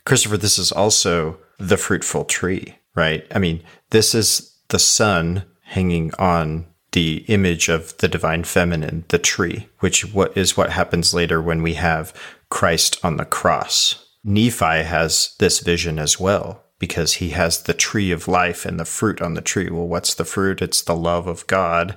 Christopher, this is also the fruitful tree, right? I mean, this is the son hanging on the image of the divine feminine, the tree, which what is what happens later when we have Christ on the cross. Nephi has this vision as well, because he has the tree of life and the fruit on the tree. Well, what's the fruit? It's the love of God.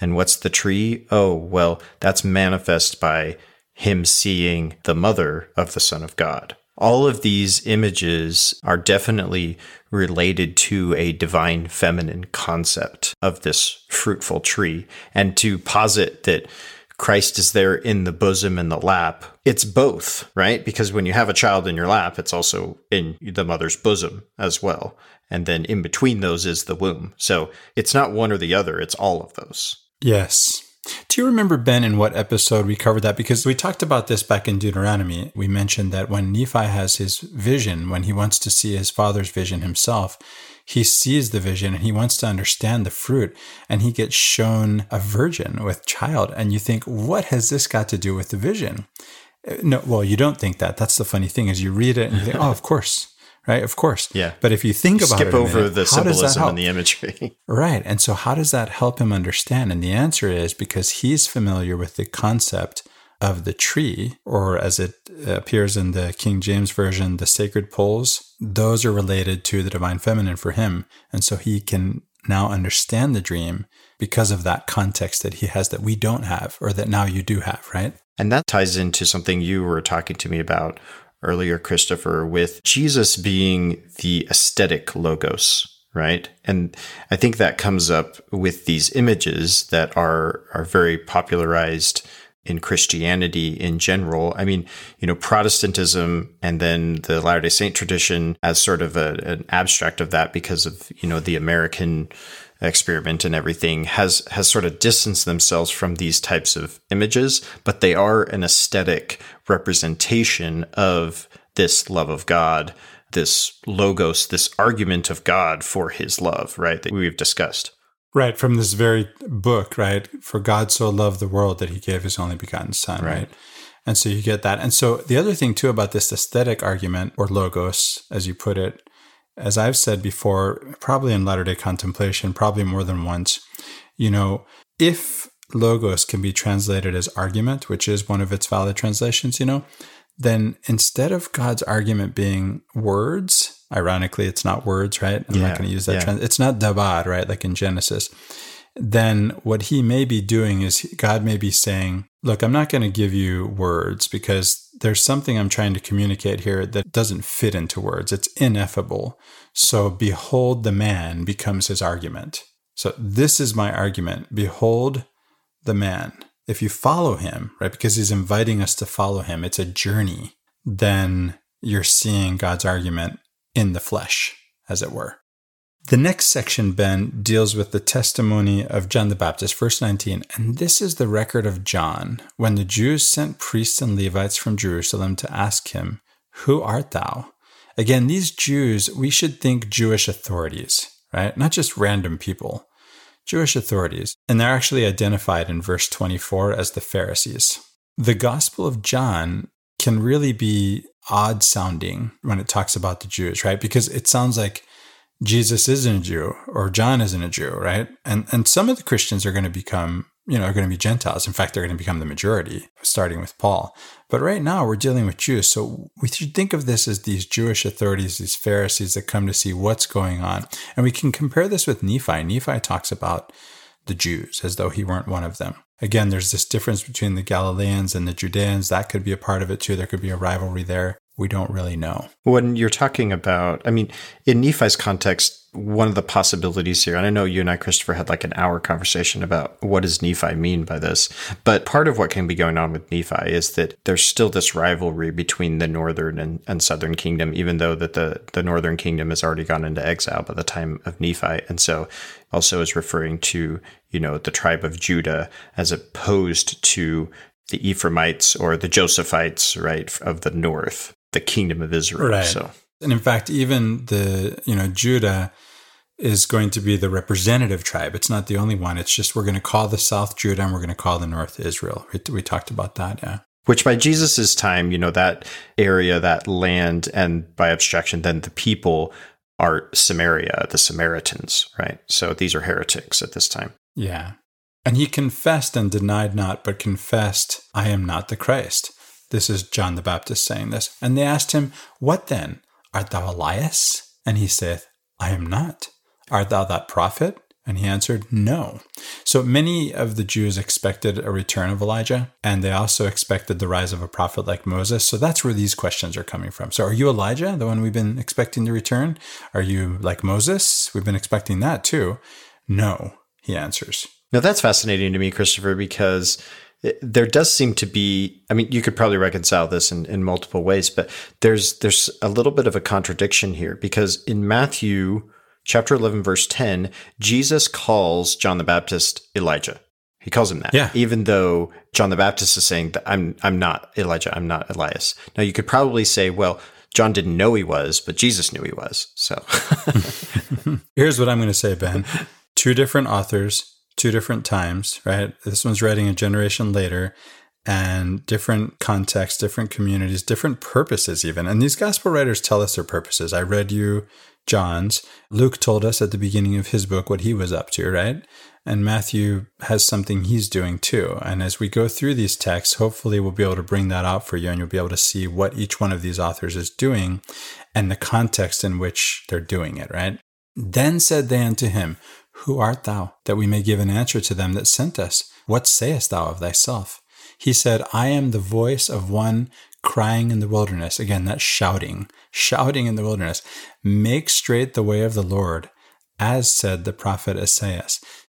And what's the tree? Oh, well, that's manifest by him seeing the mother of the Son of God. All of these images are definitely related to a divine feminine concept of this fruitful tree. And to posit that Christ is there in the bosom and the lap. It's both, right? Because when you have a child in your lap, it's also in the mother's bosom as well. And then in between those is the womb. So it's not one or the other, it's all of those. Yes. Do you remember, Ben, in what episode we covered that? Because we talked about this back in Deuteronomy. We mentioned that when Nephi has his vision, when he wants to see his father's vision himself, he sees the vision and he wants to understand the fruit and he gets shown a virgin with child and you think what has this got to do with the vision? Uh, no well you don't think that. That's the funny thing is you read it and you think oh of course right? Of course. Yeah. But if you think you about skip it over minute, the symbolism and the imagery. Right. And so how does that help him understand? And the answer is because he's familiar with the concept of the tree, or as it appears in the King James Version, the sacred poles, those are related to the divine feminine for him. And so he can now understand the dream because of that context that he has that we don't have, or that now you do have, right? And that ties into something you were talking to me about earlier, Christopher, with Jesus being the aesthetic logos, right? And I think that comes up with these images that are are very popularized in Christianity in general. I mean, you know, Protestantism and then the Latter day Saint tradition as sort of a, an abstract of that because of, you know, the American experiment and everything has, has sort of distanced themselves from these types of images, but they are an aesthetic representation of this love of God, this logos, this argument of God for his love, right? That we've discussed. Right, from this very book, right? For God so loved the world that he gave his only begotten son, right. right? And so you get that. And so the other thing too about this aesthetic argument or logos, as you put it, as I've said before, probably in latter day contemplation, probably more than once, you know, if logos can be translated as argument, which is one of its valid translations, you know, then instead of God's argument being words, ironically, it's not words, right? I'm Yeah, not going to use that. yeah. Trans- it's not dabar, right? Like in Genesis. Then what he may be doing is God may be saying, Look, I'm not going to give you words because there's something I'm trying to communicate here that doesn't fit into words. It's ineffable. So, behold, the man becomes his argument. So, this is my argument. Behold the man. If you follow him, right, because he's inviting us to follow him, it's a journey, then you're seeing God's argument in the flesh, as it were. The next section, Ben, deals with the testimony of John the Baptist, verse 19. And this is the record of John when the Jews sent priests and Levites from Jerusalem to ask him, Who art thou? Again, these Jews, we should think Jewish authorities, right? Not just random people, Jewish authorities. And they're actually identified in verse 24 as the Pharisees. The Gospel of John can really be odd sounding when it talks about the Jews, right? Because it sounds like Jesus isn't a Jew or John isn't a Jew, right? And and some of the Christians are going to become, you know, are going to be Gentiles. In fact, they're going to become the majority, starting with Paul. But right now we're dealing with Jews. So we should think of this as these Jewish authorities, these Pharisees that come to see what's going on. And we can compare this with Nephi. Nephi talks about the Jews as though he weren't one of them. Again, there's this difference between the Galileans and the Judeans. That could be a part of it too. There could be a rivalry there. We don't really know. When you're talking about, I mean, in Nephi's context, one of the possibilities here, and I know you and I, Christopher, had like an hour conversation about what does Nephi mean by this, but part of what can be going on with Nephi is that there's still this rivalry between the northern and, and southern kingdom, even though that the, the northern kingdom has already gone into exile by the time of Nephi. And so also is referring to, you know, the tribe of Judah as opposed to the Ephraimites or the Josephites, right, of the north, the kingdom of Israel. Right. So And in fact, even the, you know, Judah is going to be the representative tribe. It's not the only one. It's just we're going to call the south Judah and we're going to call the north Israel. We, we talked about that. Yeah. which by Jesus's time, you know, that area, that land, and by abstraction, then the people are Samaria, the Samaritans, right? So these are heretics at this time. Yeah. And he confessed and denied not, but confessed, I am not the Christ. This is John the Baptist saying this. And they asked him, What then? Art thou Elias? And he saith, I am not. Art thou that prophet? And he answered, No. So many of the Jews expected a return of Elijah, and they also expected the rise of a prophet like Moses. So that's where these questions are coming from. So are you Elijah, the one we've been expecting to return? Are you like Moses? We've been expecting that too. No, he answers. Now that's fascinating to me, Christopher, because there does seem to be i mean you could probably reconcile this in, in multiple ways but there's there's a little bit of a contradiction here because in matthew chapter 11 verse 10 jesus calls john the baptist elijah he calls him that Yeah. even though john the baptist is saying that i'm i'm not elijah i'm not elias now you could probably say well john didn't know he was but jesus knew he was so Here's what I'm going to say, Ben. Two different authors, two different times, right? This one's writing a generation later and different contexts, different communities, different purposes, even. And these gospel writers tell us their purposes. I read you John's. Luke told us at the beginning of his book what he was up to, right? And Matthew has something he's doing too. And as we go through these texts, hopefully we'll be able to bring that out for you and you'll be able to see what each one of these authors is doing and the context in which they're doing it, right? Then said they unto him, Who art thou, that we may give an answer to them that sent us? What sayest thou of thyself? He said, I am the voice of one crying in the wilderness. Again, that's shouting, shouting in the wilderness. Make straight the way of the Lord, as said the prophet Isaiah.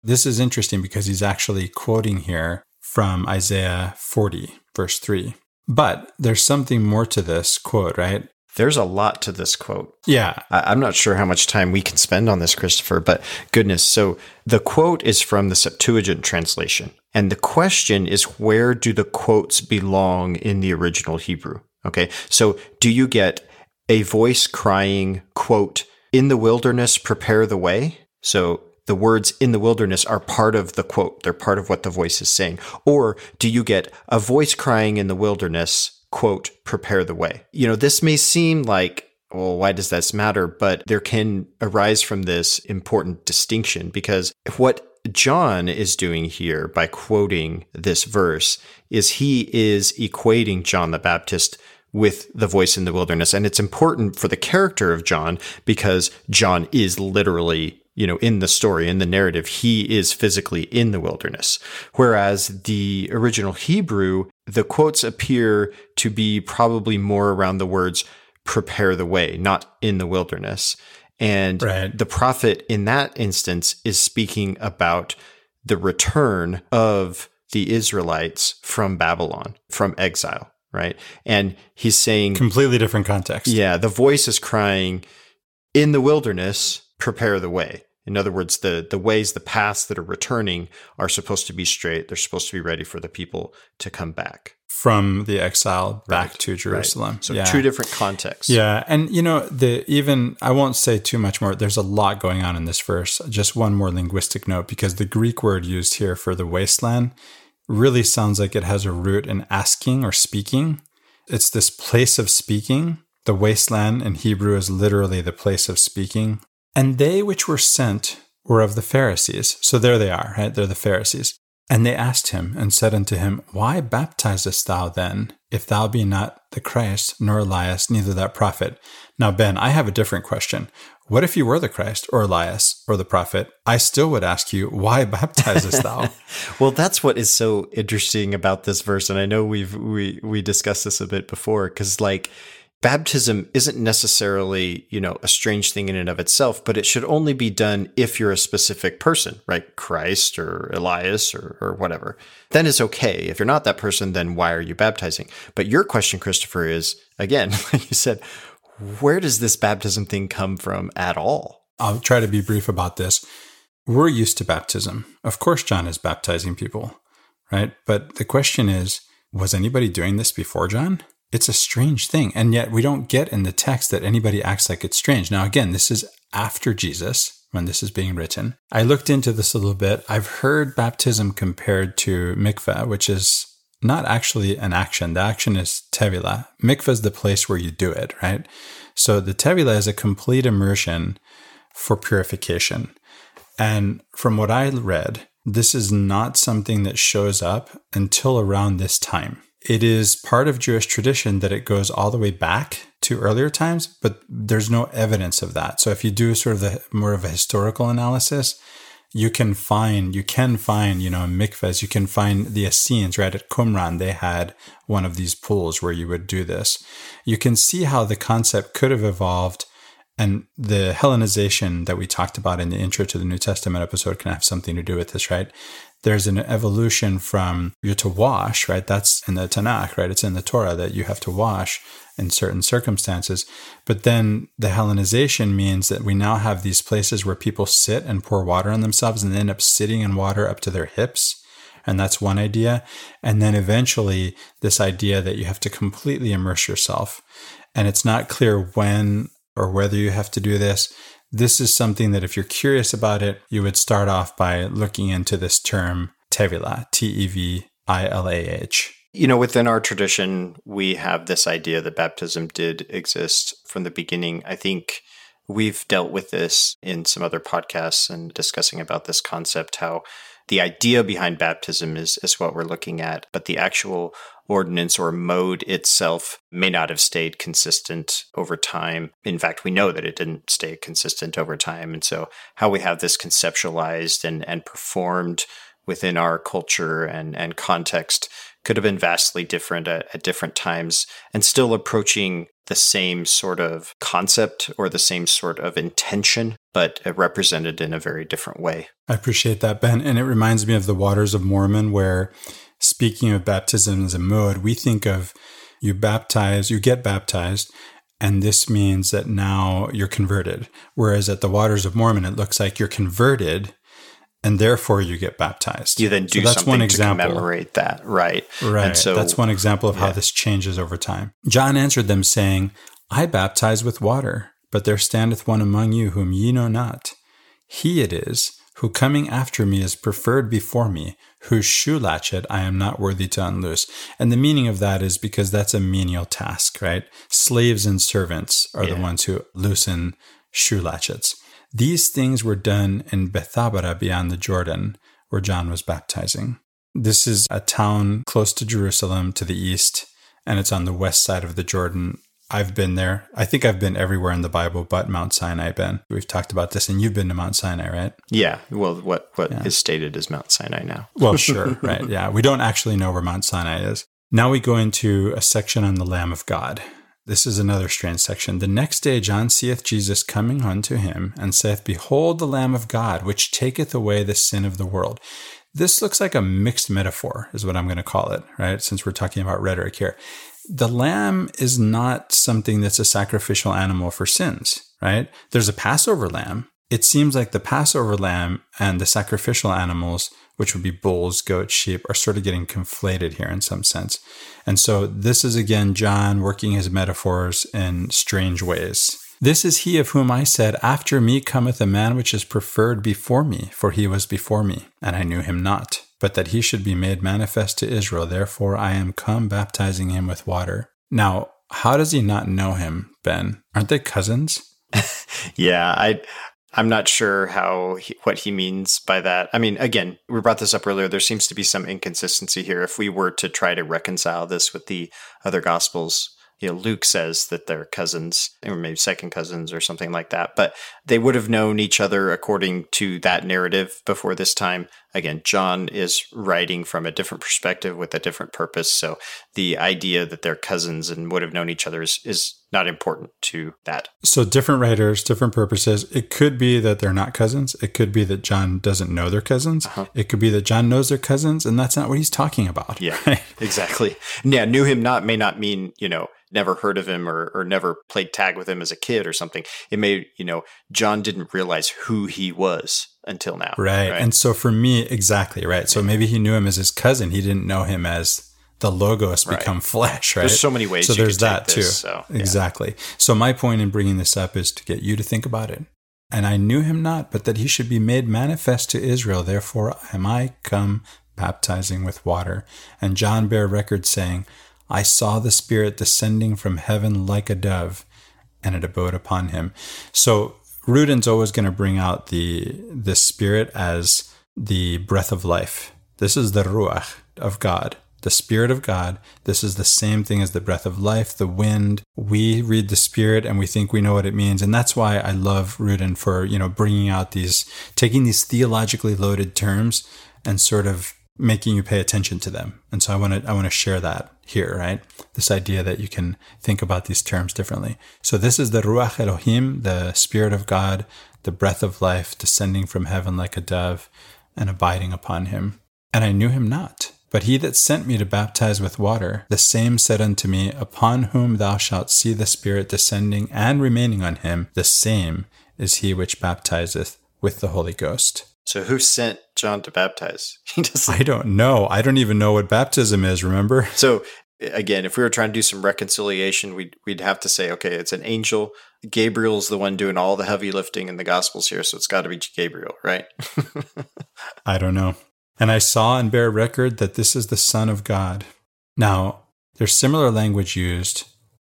This is interesting because he's actually quoting here from Isaiah 40, verse 3. But there's something more to this quote, right? there's a lot to this quote Yeah, I- I'm not sure how much time we can spend on this, Christopher, but goodness. So the quote is from the Septuagint translation. And the question is where do the quotes belong in the original Hebrew? Okay. So do you get a voice crying, quote, in the wilderness, prepare the way? So the words in the wilderness are part of the quote. They're part of what the voice is saying. Or do you get a voice crying in the wilderness, quote, prepare the way? You know, this may seem like well, why does this matter? But there can arise from this important distinction because what John is doing here by quoting this verse is he is equating John the Baptist with the voice in the wilderness. And it's important for the character of John because John is literally, you know, in the story, in the narrative, he is physically in the wilderness. Whereas the original Hebrew, the quotes appear to be probably more around the words prepare the way, not in the wilderness. And right. the prophet in that instance is speaking about the return of the Israelites from Babylon, from exile, right? And he's saying completely different context. Yeah, the voice is crying in the wilderness, prepare the way. In other words, the the ways, the paths that are returning are supposed to be straight. They're supposed to be ready for the people to come back from the exile back right, to Jerusalem. Right. So yeah. two different contexts. Yeah, and you know the even I won't say too much more. There's a lot going on in this verse. Just one more linguistic note because the Greek word used here for the wasteland really sounds like it has a root in asking or speaking. It's this place of speaking. The wasteland in Hebrew is literally the place of speaking. And they which were sent were of the Pharisees. So there they are, right? They're the Pharisees. And they asked him and said unto him, Why baptizest thou then, if thou be not the Christ, nor Elias, neither that prophet? Now, Ben, I have a different question. What if you were the Christ, or Elias, or the prophet? I still would ask you, Why baptizest thou? well, that's what is so interesting about this verse. And I know we've we we discussed this a bit before, because like baptism isn't necessarily, you know, a strange thing in and of itself, but it should only be done if you're a specific person, right? Christ or Elias or, or whatever. Then it's okay. If you're not that person, then why are you baptizing? But your question, Christopher, is again, like you said, where does this baptism thing come from at all? I'll try to be brief about this. We're used to baptism. Of course, John is baptizing people, right? But the question is, was anybody doing this before John? It's a strange thing. And yet we don't get in the text that anybody acts like it's strange. Now, again, this is after Jesus when this is being written. I looked into this a little bit. I've heard baptism compared to mikveh, which is not actually an action. The action is tevila. Mikveh is the place where you do it, right? So the tevila is a complete immersion for purification. And from what I read, this is not something that shows up until around this time it is part of Jewish tradition that it goes all the way back to earlier times, but there's no evidence of that. So if you do sort of the more of a historical analysis, you can find you can find you know mikvahs you can find the Essenes right at Qumran they had one of these pools where you would do this. You can see how the concept could have evolved and the Hellenization that we talked about in the intro to the New Testament episode can have something to do with this, right? There's an evolution from you're to wash, right? That's in the Tanakh, right? It's in the Torah that you have to wash in certain circumstances. But then the Hellenization means that we now have these places where people sit and pour water on themselves and end up sitting in water up to their hips. And that's one idea. And then eventually, this idea that you have to completely immerse yourself. And it's not clear when or whether you have to do this this is something that if you're curious about it, you would start off by looking into this term Tevila, T E V I L A H. You know, within our tradition, we have this idea that baptism did exist from the beginning. I think we've dealt with this in some other podcasts and discussing about this concept, how the idea behind baptism is, is what we're looking at, but the actual ordinance or mode itself may not have stayed consistent over time. In fact, we know that it didn't stay consistent over time. And so, how we have this conceptualized and, and performed within our culture and, and context could have been vastly different at, at different times and still approaching the same sort of concept or the same sort of intention, but represented in a very different way. I appreciate that, Ben. And it reminds me of the Waters of Mormon, where speaking of baptism as a mode, we think of you baptize, you get baptized, and this means that now you're converted. Whereas at the Waters of Mormon, it looks like you're converted and therefore you get baptized. You then do so that's something one example. to commemorate that, right? Right. And so that's one example of yeah. how this changes over time. John answered them, saying, I baptize with water, but there standeth one among you whom ye know not. He it is who coming after me is preferred before me, whose shoe latchet I am not worthy to unloose. And the meaning of that is because that's a menial task, right? Slaves and servants are yeah. the ones who loosen shoe latchets. These things were done in Bethabara beyond the Jordan, where John was baptizing. This is a town close to Jerusalem to the east, and it's on the west side of the Jordan. I've been there. I think I've been everywhere in the Bible but Mount Sinai, Ben. We've talked about this, and you've been to Mount Sinai, right? Yeah. Well, what, what yeah. is stated as Mount Sinai now. well, sure. Right. Yeah. We don't actually know where Mount Sinai is. Now we go into a section on the Lamb of God. This is another strange section. The next day John seeth Jesus coming unto him, and saith, Behold the Lamb of God, which taketh away the sin of the world. This looks like a mixed metaphor, is what I'm going to call it, right? Since we're talking about rhetoric here. The lamb is not something that's a sacrificial animal for sins, right? There's a Passover lamb. It seems like the Passover lamb and the sacrificial animals, which would be bulls, goats, sheep, are sort of getting conflated here in some sense. And so this is again John working his metaphors in strange ways. This is he of whom I said, After me cometh a man which is preferred before me, for he was before me, and I knew him not, but that he should be made manifest to Israel. Therefore I am come baptizing him with water. Now, how does he not know him, Ben? Aren't they cousins? yeah, I I'm not sure how he, what he means by that. I mean, again, we brought this up earlier. There seems to be some inconsistency here. If we were to try to reconcile this with the other gospels, you know, Luke says that they're cousins or maybe second cousins or something like that, but they would have known each other according to that narrative before this time. Again, John is writing from a different perspective with a different purpose. So the idea that they're cousins and would have known each other is, is not important to that. So different writers, different purposes. It could be that they're not cousins. It could be that John doesn't know they're cousins. Uh-huh. It could be that John knows they're cousins and that's not what he's talking about. Yeah, right? exactly. Yeah, knew him not may not mean, you know, never heard of him or, or never played tag with him as a kid or something. It may, you know, John didn't realize who he was until now. Right. right? And so for me, exactly. Right. So maybe he knew him as his cousin. He didn't know him as the logos become right. flesh, right? There's so many ways. So there's that this, too. So, yeah. Exactly. So my point in bringing this up is to get you to think about it. And I knew him not, but that he should be made manifest to Israel. Therefore am I come baptizing with water. And John bare record saying, I saw the Spirit descending from heaven like a dove, and it abode upon him. So Ruden's always going to bring out the the Spirit as the breath of life. This is the ruach of God, the Spirit of God. This is the same thing as the breath of life, the wind. We read the Spirit and we think we know what it means, and that's why I love Ruden for you know bringing out these, taking these theologically loaded terms and sort of making you pay attention to them. And so I want to I want to share that here, right? This idea that you can think about these terms differently. So this is the Ruach Elohim, the Spirit of God, the breath of life descending from heaven like a dove and abiding upon him. And I knew him not. But he that sent me to baptize with water, the same said unto me, Upon whom thou shalt see the Spirit descending and remaining on him, the same is he which baptizeth with the Holy Ghost. So who sent John to baptize? He doesn't. I don't know. I don't even know what baptism is. Remember? So again, if we were trying to do some reconciliation, we'd we'd have to say, okay, it's an angel. Gabriel's the one doing all the heavy lifting in the Gospels here, so it's got to be Gabriel, right? I don't know. And I saw and bear record that this is the Son of God. Now, there's similar language used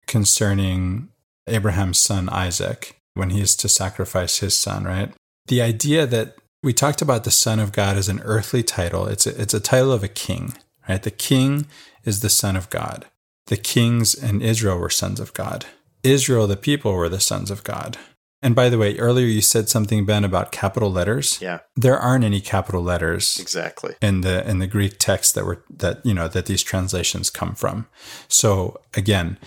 concerning Abraham's son Isaac when he is to sacrifice his son, right? The idea that we talked about the Son of God as an earthly title. It's a, it's a title of a king, right? The king is the Son of God. The kings in Israel were sons of God. Israel, the people, were the sons of God. And by the way, earlier you said something, Ben, about capital letters. Yeah. There aren't any capital letters exactly in the in the Greek text that were that you know that these translations come from. So again,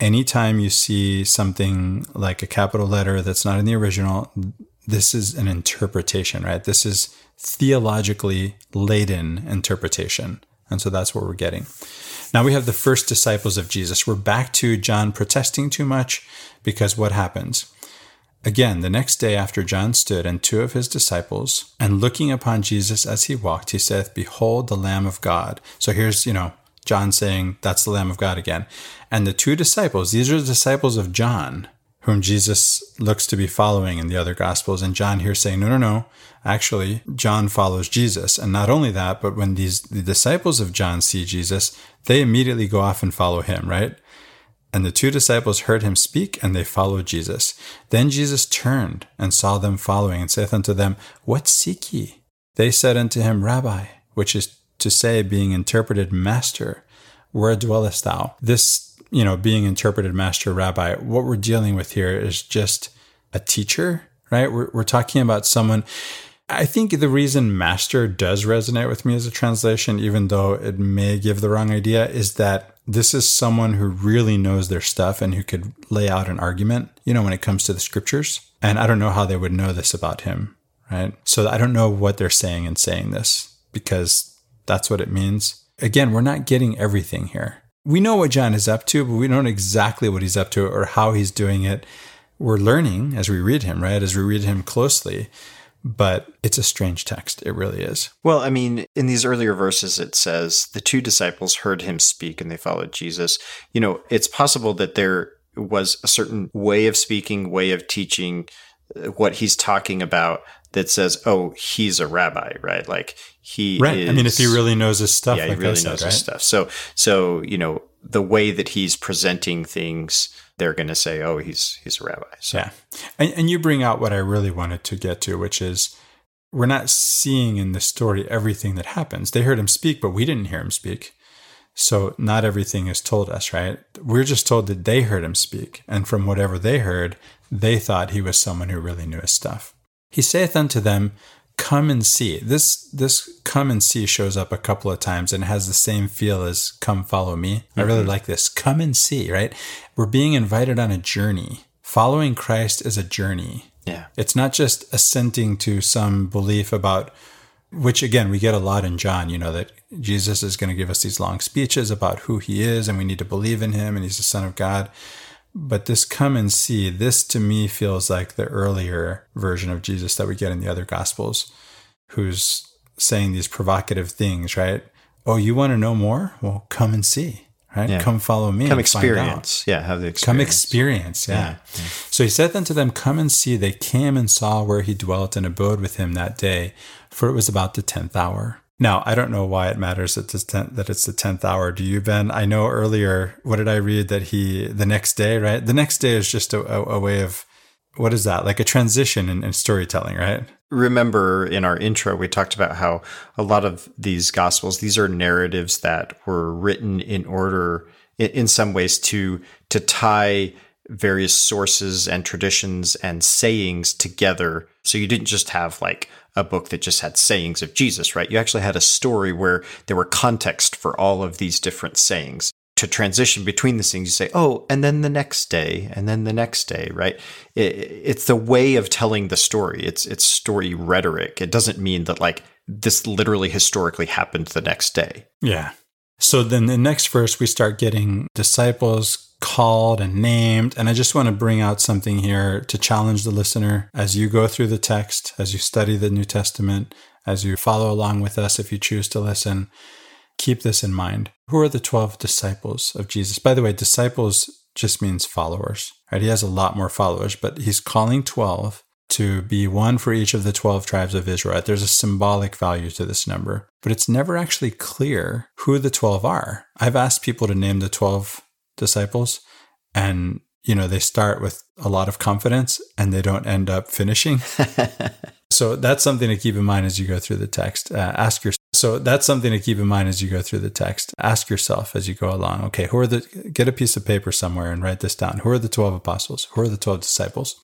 anytime you see something like a capital letter that's not in the original, this is an interpretation, right? This is theologically laden interpretation. And so that's what we're getting. Now we have the first disciples of Jesus. We're back to John protesting too much because what happens? Again, the next day after John stood and two of his disciples, and looking upon Jesus as he walked, he saith, Behold the Lamb of God. So here's, you know, John saying, That's the Lamb of God again. And the two disciples, these are the disciples of John, whom Jesus looks to be following in the other gospels. And John here saying, no, no, no. Actually, John follows Jesus. And not only that, but when these the disciples of John see Jesus, they immediately go off and follow him, right? And the two disciples heard him speak, and they followed Jesus. Then Jesus turned and saw them following, and saith unto them, What seek ye? They said unto him, Rabbi, which is to say, being interpreted, Master, where dwellest thou? This, you know, being interpreted, Master, Rabbi, what we're dealing with here is just a teacher, right? We're, we're talking about someone. I think the reason master does resonate with me as a translation, even though it may give the wrong idea, is that this is someone who really knows their stuff and who could lay out an argument, you know, when it comes to the scriptures. And I don't know how they would know this about him, right? So I don't know what they're saying in saying this because that's what it means. Again, we're not getting everything here. We know what John is up to, but we don't exactly what he's up to or how he's doing it. We're learning as we read him, right? As we read him closely but it's a strange text. It really is. Well, I mean, in these earlier verses, it says the two disciples heard him speak and they followed Jesus. You know, it's possible that there was a certain way of speaking, way of teaching uh, what he's talking about that says, "Oh, he's a rabbi," right? Like he, right? Is, I mean, if he really knows his stuff, yeah, like he really said, knows right? his stuff. So, so you know, the way that he's presenting things they're going to say, "Oh, he's he's a rabbi." So. Yeah, and, and you bring out what I really wanted to get to, which is we're not seeing in the story everything that happens. They heard him speak, but we didn't hear him speak. So not everything is told us, right? We're just told that they heard him speak, and from whatever they heard, they thought he was someone who really knew his stuff. He saith unto them, come and see. This this come and see shows up a couple of times and has the same feel as come follow me. Mm-hmm. I really mm-hmm. like this. Come and see, right? We're being invited on a journey. Following Christ is a journey. Yeah. It's not just assenting to some belief about which again we get a lot in John, you know, that Jesus is going to give us these long speeches about who he is and we need to believe in him and he's the son of God. But this come and see, this to me feels like the earlier version of Jesus that we get in the other gospels, who's saying these provocative things, right? Oh, you want to know more? Well, come and see, right? Yeah. Come follow me. Come experience. Yeah, have the experience. Come experience. Yeah. yeah. yeah. So he said unto them, Come and see. They came and saw where he dwelt and abode with him that day, for it was about the tenth hour. Now, I don't know why it matters that it's, ten, that it's the 10th hour. Do you, Ben? I know earlier, what did I read that he, the next day, right? The next day is just a, a, a way of, what is that? Like a transition in, in, storytelling, right? Remember in our intro, we talked about how a lot of these gospels, these are narratives that were written in order, in, in some ways, to, to tie various sources and traditions and sayings together. So you didn't just have like a book that just had sayings of Jesus, right? You actually had a story where there were context for all of these different sayings. To transition between the things, you say, oh, and then the next day, and then the next day, right? It, it's the way of telling the story. It's it's story rhetoric. It doesn't mean that like this literally historically happened the next day. Yeah. So then the next verse, we start getting disciples called and named. And I just want to bring out something here to challenge the listener as you go through the text, as you study the New Testament, as you follow along with us if you choose to listen. Keep this in mind. Who are the 12 disciples of Jesus? By the way, disciples just means followers, right? He has a lot more followers, but he's calling 12 to be one for each of the 12 tribes of Israel. There's a symbolic value to this number, but it's never actually clear who the 12 are. I've asked people to name the 12 disciples and you know they start with a lot of confidence and they don't end up finishing. So that's something to keep in mind as you go through the text. Uh, ask your so that's something to keep in mind as you go through the text. Ask yourself as you go along okay who are the get a piece of paper somewhere and write this down. Who are the 12 apostles? Who are the 12 disciples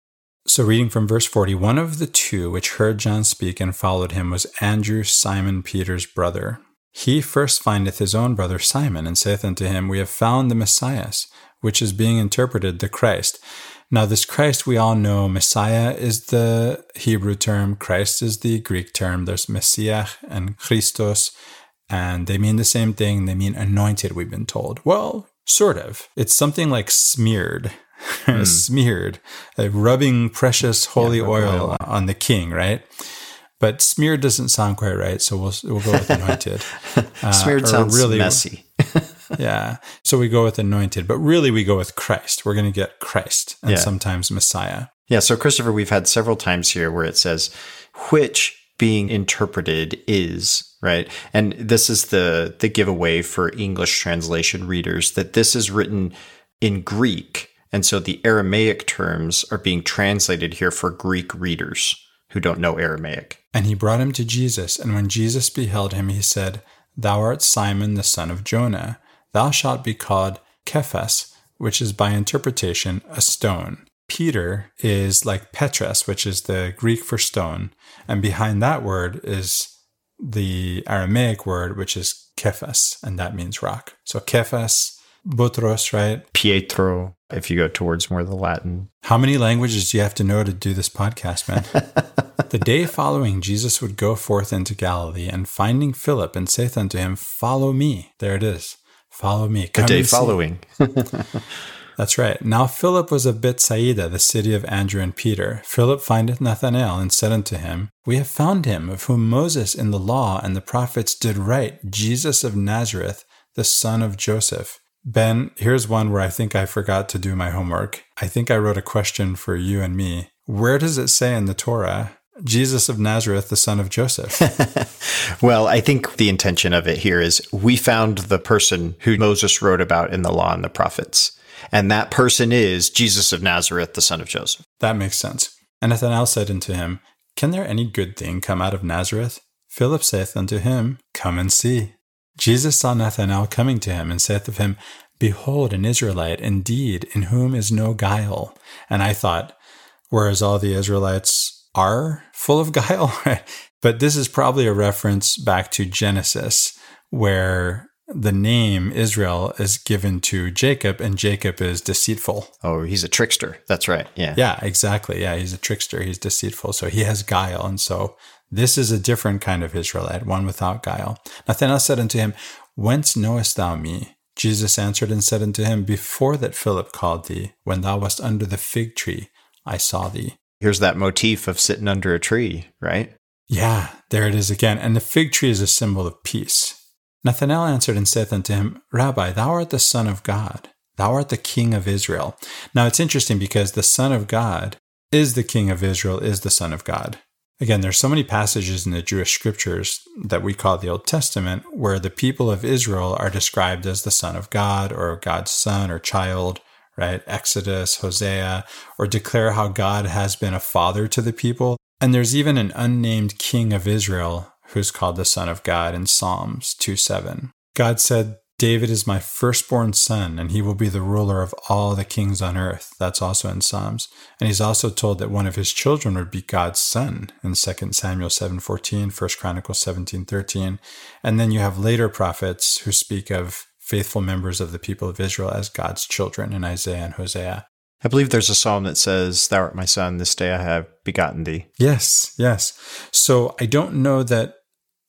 so reading from verse 40 one of the two which heard john speak and followed him was andrew simon peter's brother he first findeth his own brother Simon, and saith unto him, We have found the Messiah, which is being interpreted the Christ. Now, this Christ we all know, Messiah is the Hebrew term, Christ is the Greek term. There's Messiah and Christos, and they mean the same thing. They mean anointed, we've been told. Well, sort of. It's something like smeared. Mm. smeared, like rubbing precious holy yeah, oil, oil on the king, right? But smeared doesn't sound quite right, so we'll we'll go with anointed. Uh, smeared sounds really messy. yeah, so we go with anointed, but really we go with Christ. We're going to get Christ and yeah. sometimes Messiah. Yeah. So Christopher, we've had several times here where it says which being interpreted is right, and this is the the giveaway for English translation readers that this is written in Greek. And so the Aramaic terms are being translated here for Greek readers who don't know Aramaic. And he brought him to Jesus. And when Jesus beheld him, he said, Thou art Simon the son of Jonah. Thou shalt be called Cephas, which is by interpretation a stone. Peter is like Petros, which is the Greek for stone. And behind that word is the Aramaic word, which is Kephas, and that means rock. So Kephas, Butros, right? Pietro, if you go towards more of the Latin. How many languages do you have to know to do this podcast, man? the day following, Jesus would go forth into Galilee, and finding Philip, and saith unto him, Follow me. There it is. Follow me. Come the day following. That's right. Now Philip was of Bethsaida, the city of Andrew and Peter. Philip findeth Nathanael and said unto him, We have found him, of whom Moses in the law and the prophets did write, Jesus of Nazareth, the son of Joseph. Ben, here's one where I think I forgot to do my homework. I think I wrote a question for you and me. Where does it say in the Torah Jesus of Nazareth, the son of Joseph. well, I think the intention of it here is we found the person who Moses wrote about in the law and the prophets. And that person is Jesus of Nazareth, the son of Joseph. That makes sense. And Nathanael said unto him, Can there any good thing come out of Nazareth? Philip saith unto him, Come and see. Jesus saw Nathanael coming to him, and saith of him, Behold, an Israelite, indeed, in whom is no guile. And I thought, whereas all the Israelites are full of guile, but this is probably a reference back to Genesis, where the name Israel is given to Jacob, and Jacob is deceitful. Oh, he's a trickster. That's right. Yeah. Yeah, exactly. Yeah, he's a trickster. He's deceitful. So he has guile. And so this is a different kind of Israelite, one without guile. Nathanael said unto him, Whence knowest thou me? Jesus answered and said unto him, Before that Philip called thee, when thou wast under the fig tree, I saw thee. Here's that motif of sitting under a tree, right? Yeah, there it is again. And the fig tree is a symbol of peace. Nathanael answered and saith unto him, Rabbi, thou art the Son of God. Thou art the King of Israel. Now it's interesting because the Son of God is the King of Israel, is the Son of God. Again, there's so many passages in the Jewish scriptures that we call the Old Testament where the people of Israel are described as the Son of God or God's son or child, right? Exodus, Hosea, or declare how God has been a father to the people. And there's even an unnamed king of Israel who's called the Son of God in Psalms 2 7. God said, David is my firstborn son, and he will be the ruler of all the kings on earth. That's also in Psalms. And he's also told that one of his children would be God's son in 2 Samuel 7.14, 1 Chronicles 17.13. And then you have later prophets who speak of faithful members of the people of Israel as God's children in Isaiah and Hosea. I believe there's a psalm that says, Thou art my son, this day I have begotten thee. Yes, yes. So I don't know that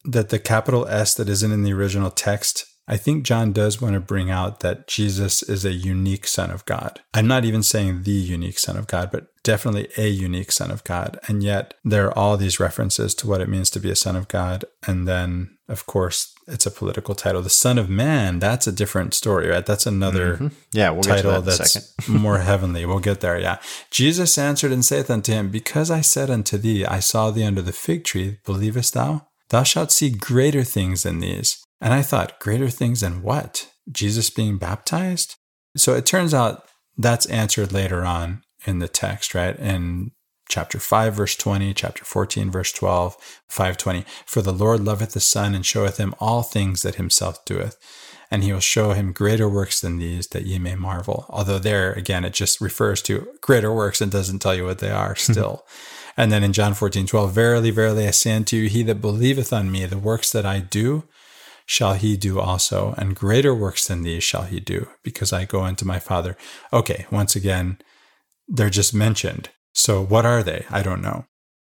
that the capital S that isn't in the original text I think John does want to bring out that Jesus is a unique Son of God. I'm not even saying the unique Son of God, but definitely a unique Son of God. And yet there are all these references to what it means to be a Son of God. And then, of course, it's a political title. The Son of Man, that's a different story, right? That's another mm-hmm. yeah, we'll title that that's more heavenly. We'll get there, yeah. Jesus answered and saith unto him, Because I said unto thee, I saw thee under the fig tree, believest thou? Thou shalt see greater things than these. And I thought, greater things than what? Jesus being baptized? So it turns out that's answered later on in the text, right? In chapter 5, verse 20, chapter 14, verse 12, 520. For the Lord loveth the Son and showeth him all things that himself doeth. And he will show him greater works than these that ye may marvel. Although there, again, it just refers to greater works and doesn't tell you what they are mm-hmm. still. and then in John 14, 12, Verily, verily, I say unto you, he that believeth on me, the works that I do, shall he do also, and greater works than these shall he do, because I go unto my Father. Okay, once again, they're just mentioned. So what are they? I don't know.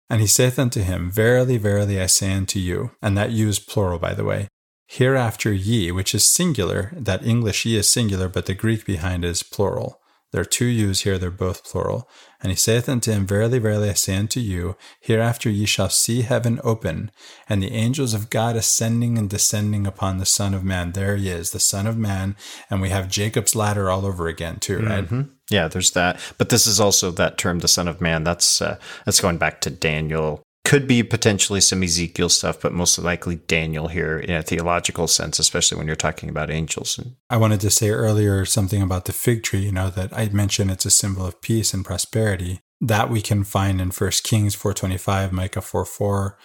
And he saith unto him, Verily, verily, I say unto you, and that you is plural, by the way, hereafter ye, which is singular, that English ye is singular, but the Greek behind is plural. There are two yous here, they're both plural. And he saith unto him, Verily, verily, I say unto you, hereafter ye shall see heaven open, and the angels of God ascending and descending upon the Son of Man. There he is, the Son of Man. And we have Jacob's ladder all over again, too, right? Mm-hmm. Yeah, there's that. But this is also that term, the Son of Man. That's uh, that's going back to Daniel Could be potentially some Ezekiel stuff, but most likely Daniel here in a theological sense, especially when you're talking about angels. I wanted to say earlier something about the fig tree, you know, that I mentioned it's a symbol of peace and prosperity. That we can find in 1 Kings 425, Micah 4 4.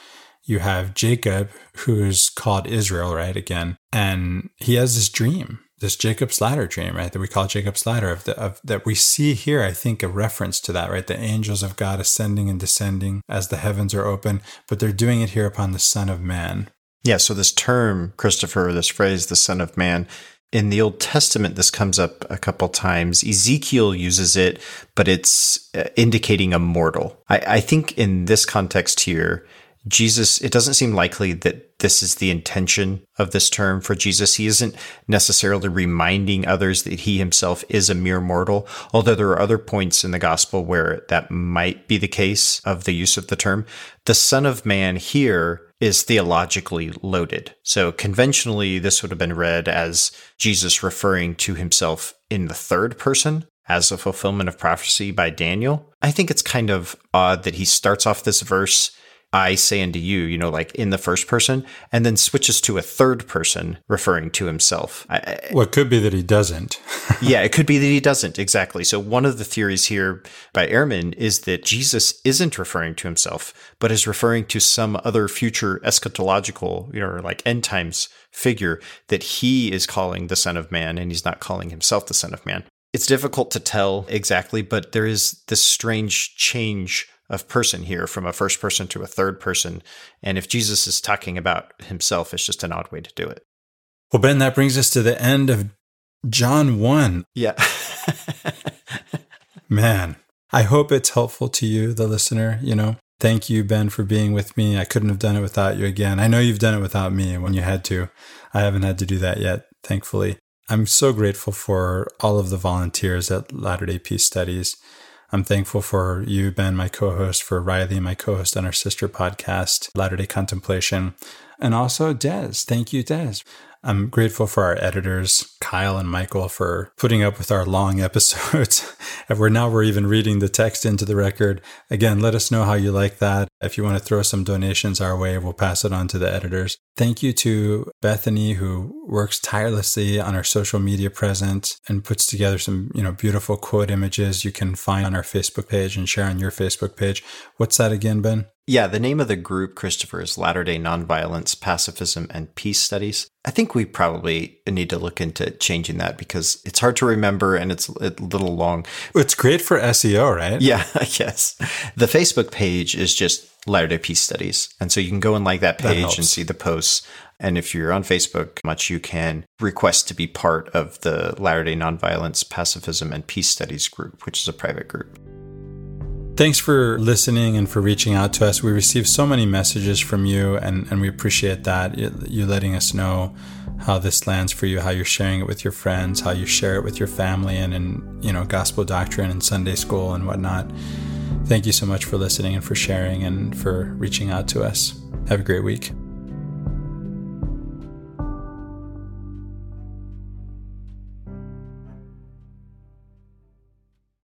You have Jacob, who's called Israel, right? Again. And he has this dream this Jacob's ladder dream, right? That we call Jacob's ladder of, the, of that we see here. I think a reference to that, right? The angels of God ascending and descending as the heavens are open, but they're doing it here upon the Son of Man. Yeah. So this term, Christopher, this phrase, the Son of Man. In the Old Testament, this comes up a couple times. Ezekiel uses it, but it's uh, indicating a mortal. I, I think in this context here, Jesus, it doesn't seem likely that this is the intention of this term for Jesus. He isn't necessarily reminding others that he himself is a mere mortal, although there are other points in the gospel where that might be the case of the use of the term. The Son of Man here is theologically loaded. So conventionally, this would have been read as Jesus referring to himself in the third person as a fulfillment of prophecy by Daniel. I think it's kind of odd that he starts off this verse I say unto you, you know, like in the first person, and then switches to a third person referring to himself. I, well, it could be that he doesn't. yeah, it could be that he doesn't. Exactly. So, one of the theories here by Ehrman is that Jesus isn't referring to himself, but is referring to some other future eschatological, you know, like end times figure that he is calling the Son of Man, and he's not calling himself the Son of Man. It's difficult to tell exactly, but there is this strange change of person here from a first person to a third person. And if Jesus is talking about himself, it's just an odd way to do it. Well, Ben, that brings us to the end of John 1. Yeah. Man, I hope it's helpful to you, the listener. You know, thank you, Ben, for being with me. I couldn't have done it without you again. I know you've done it without me when you had to. I haven't had to do that yet, thankfully. I'm so grateful for all of the volunteers at Latter day Peace Studies. I'm thankful for you, Ben, my co host, for Riley, my co host on our sister podcast, Latter day Contemplation, and also Des. Thank you, Des. I'm grateful for our editors, Kyle and Michael, for putting up with our long episodes. and we're now we're even reading the text into the record. Again, let us know how you like that. If you want to throw some donations our way, we'll pass it on to the editors. Thank you to Bethany, who works tirelessly on our social media presence and puts together some, you know, beautiful quote images you can find on our Facebook page and share on your Facebook page. What's that again, Ben? Yeah, the name of the group, Christopher, is Latter day Nonviolence, Pacifism, and Peace Studies. I think we probably need to look into changing that because it's hard to remember and it's a little long. It's great for SEO, right? Yeah, yes. The Facebook page is just Latter day Peace Studies. And so you can go and like that page that and see the posts. And if you're on Facebook much, you can request to be part of the Latter day Nonviolence, Pacifism, and Peace Studies group, which is a private group. Thanks for listening and for reaching out to us. We received so many messages from you, and, and we appreciate that. You letting us know how this lands for you, how you're sharing it with your friends, how you share it with your family, and in you know gospel doctrine and Sunday school and whatnot. Thank you so much for listening and for sharing and for reaching out to us. Have a great week.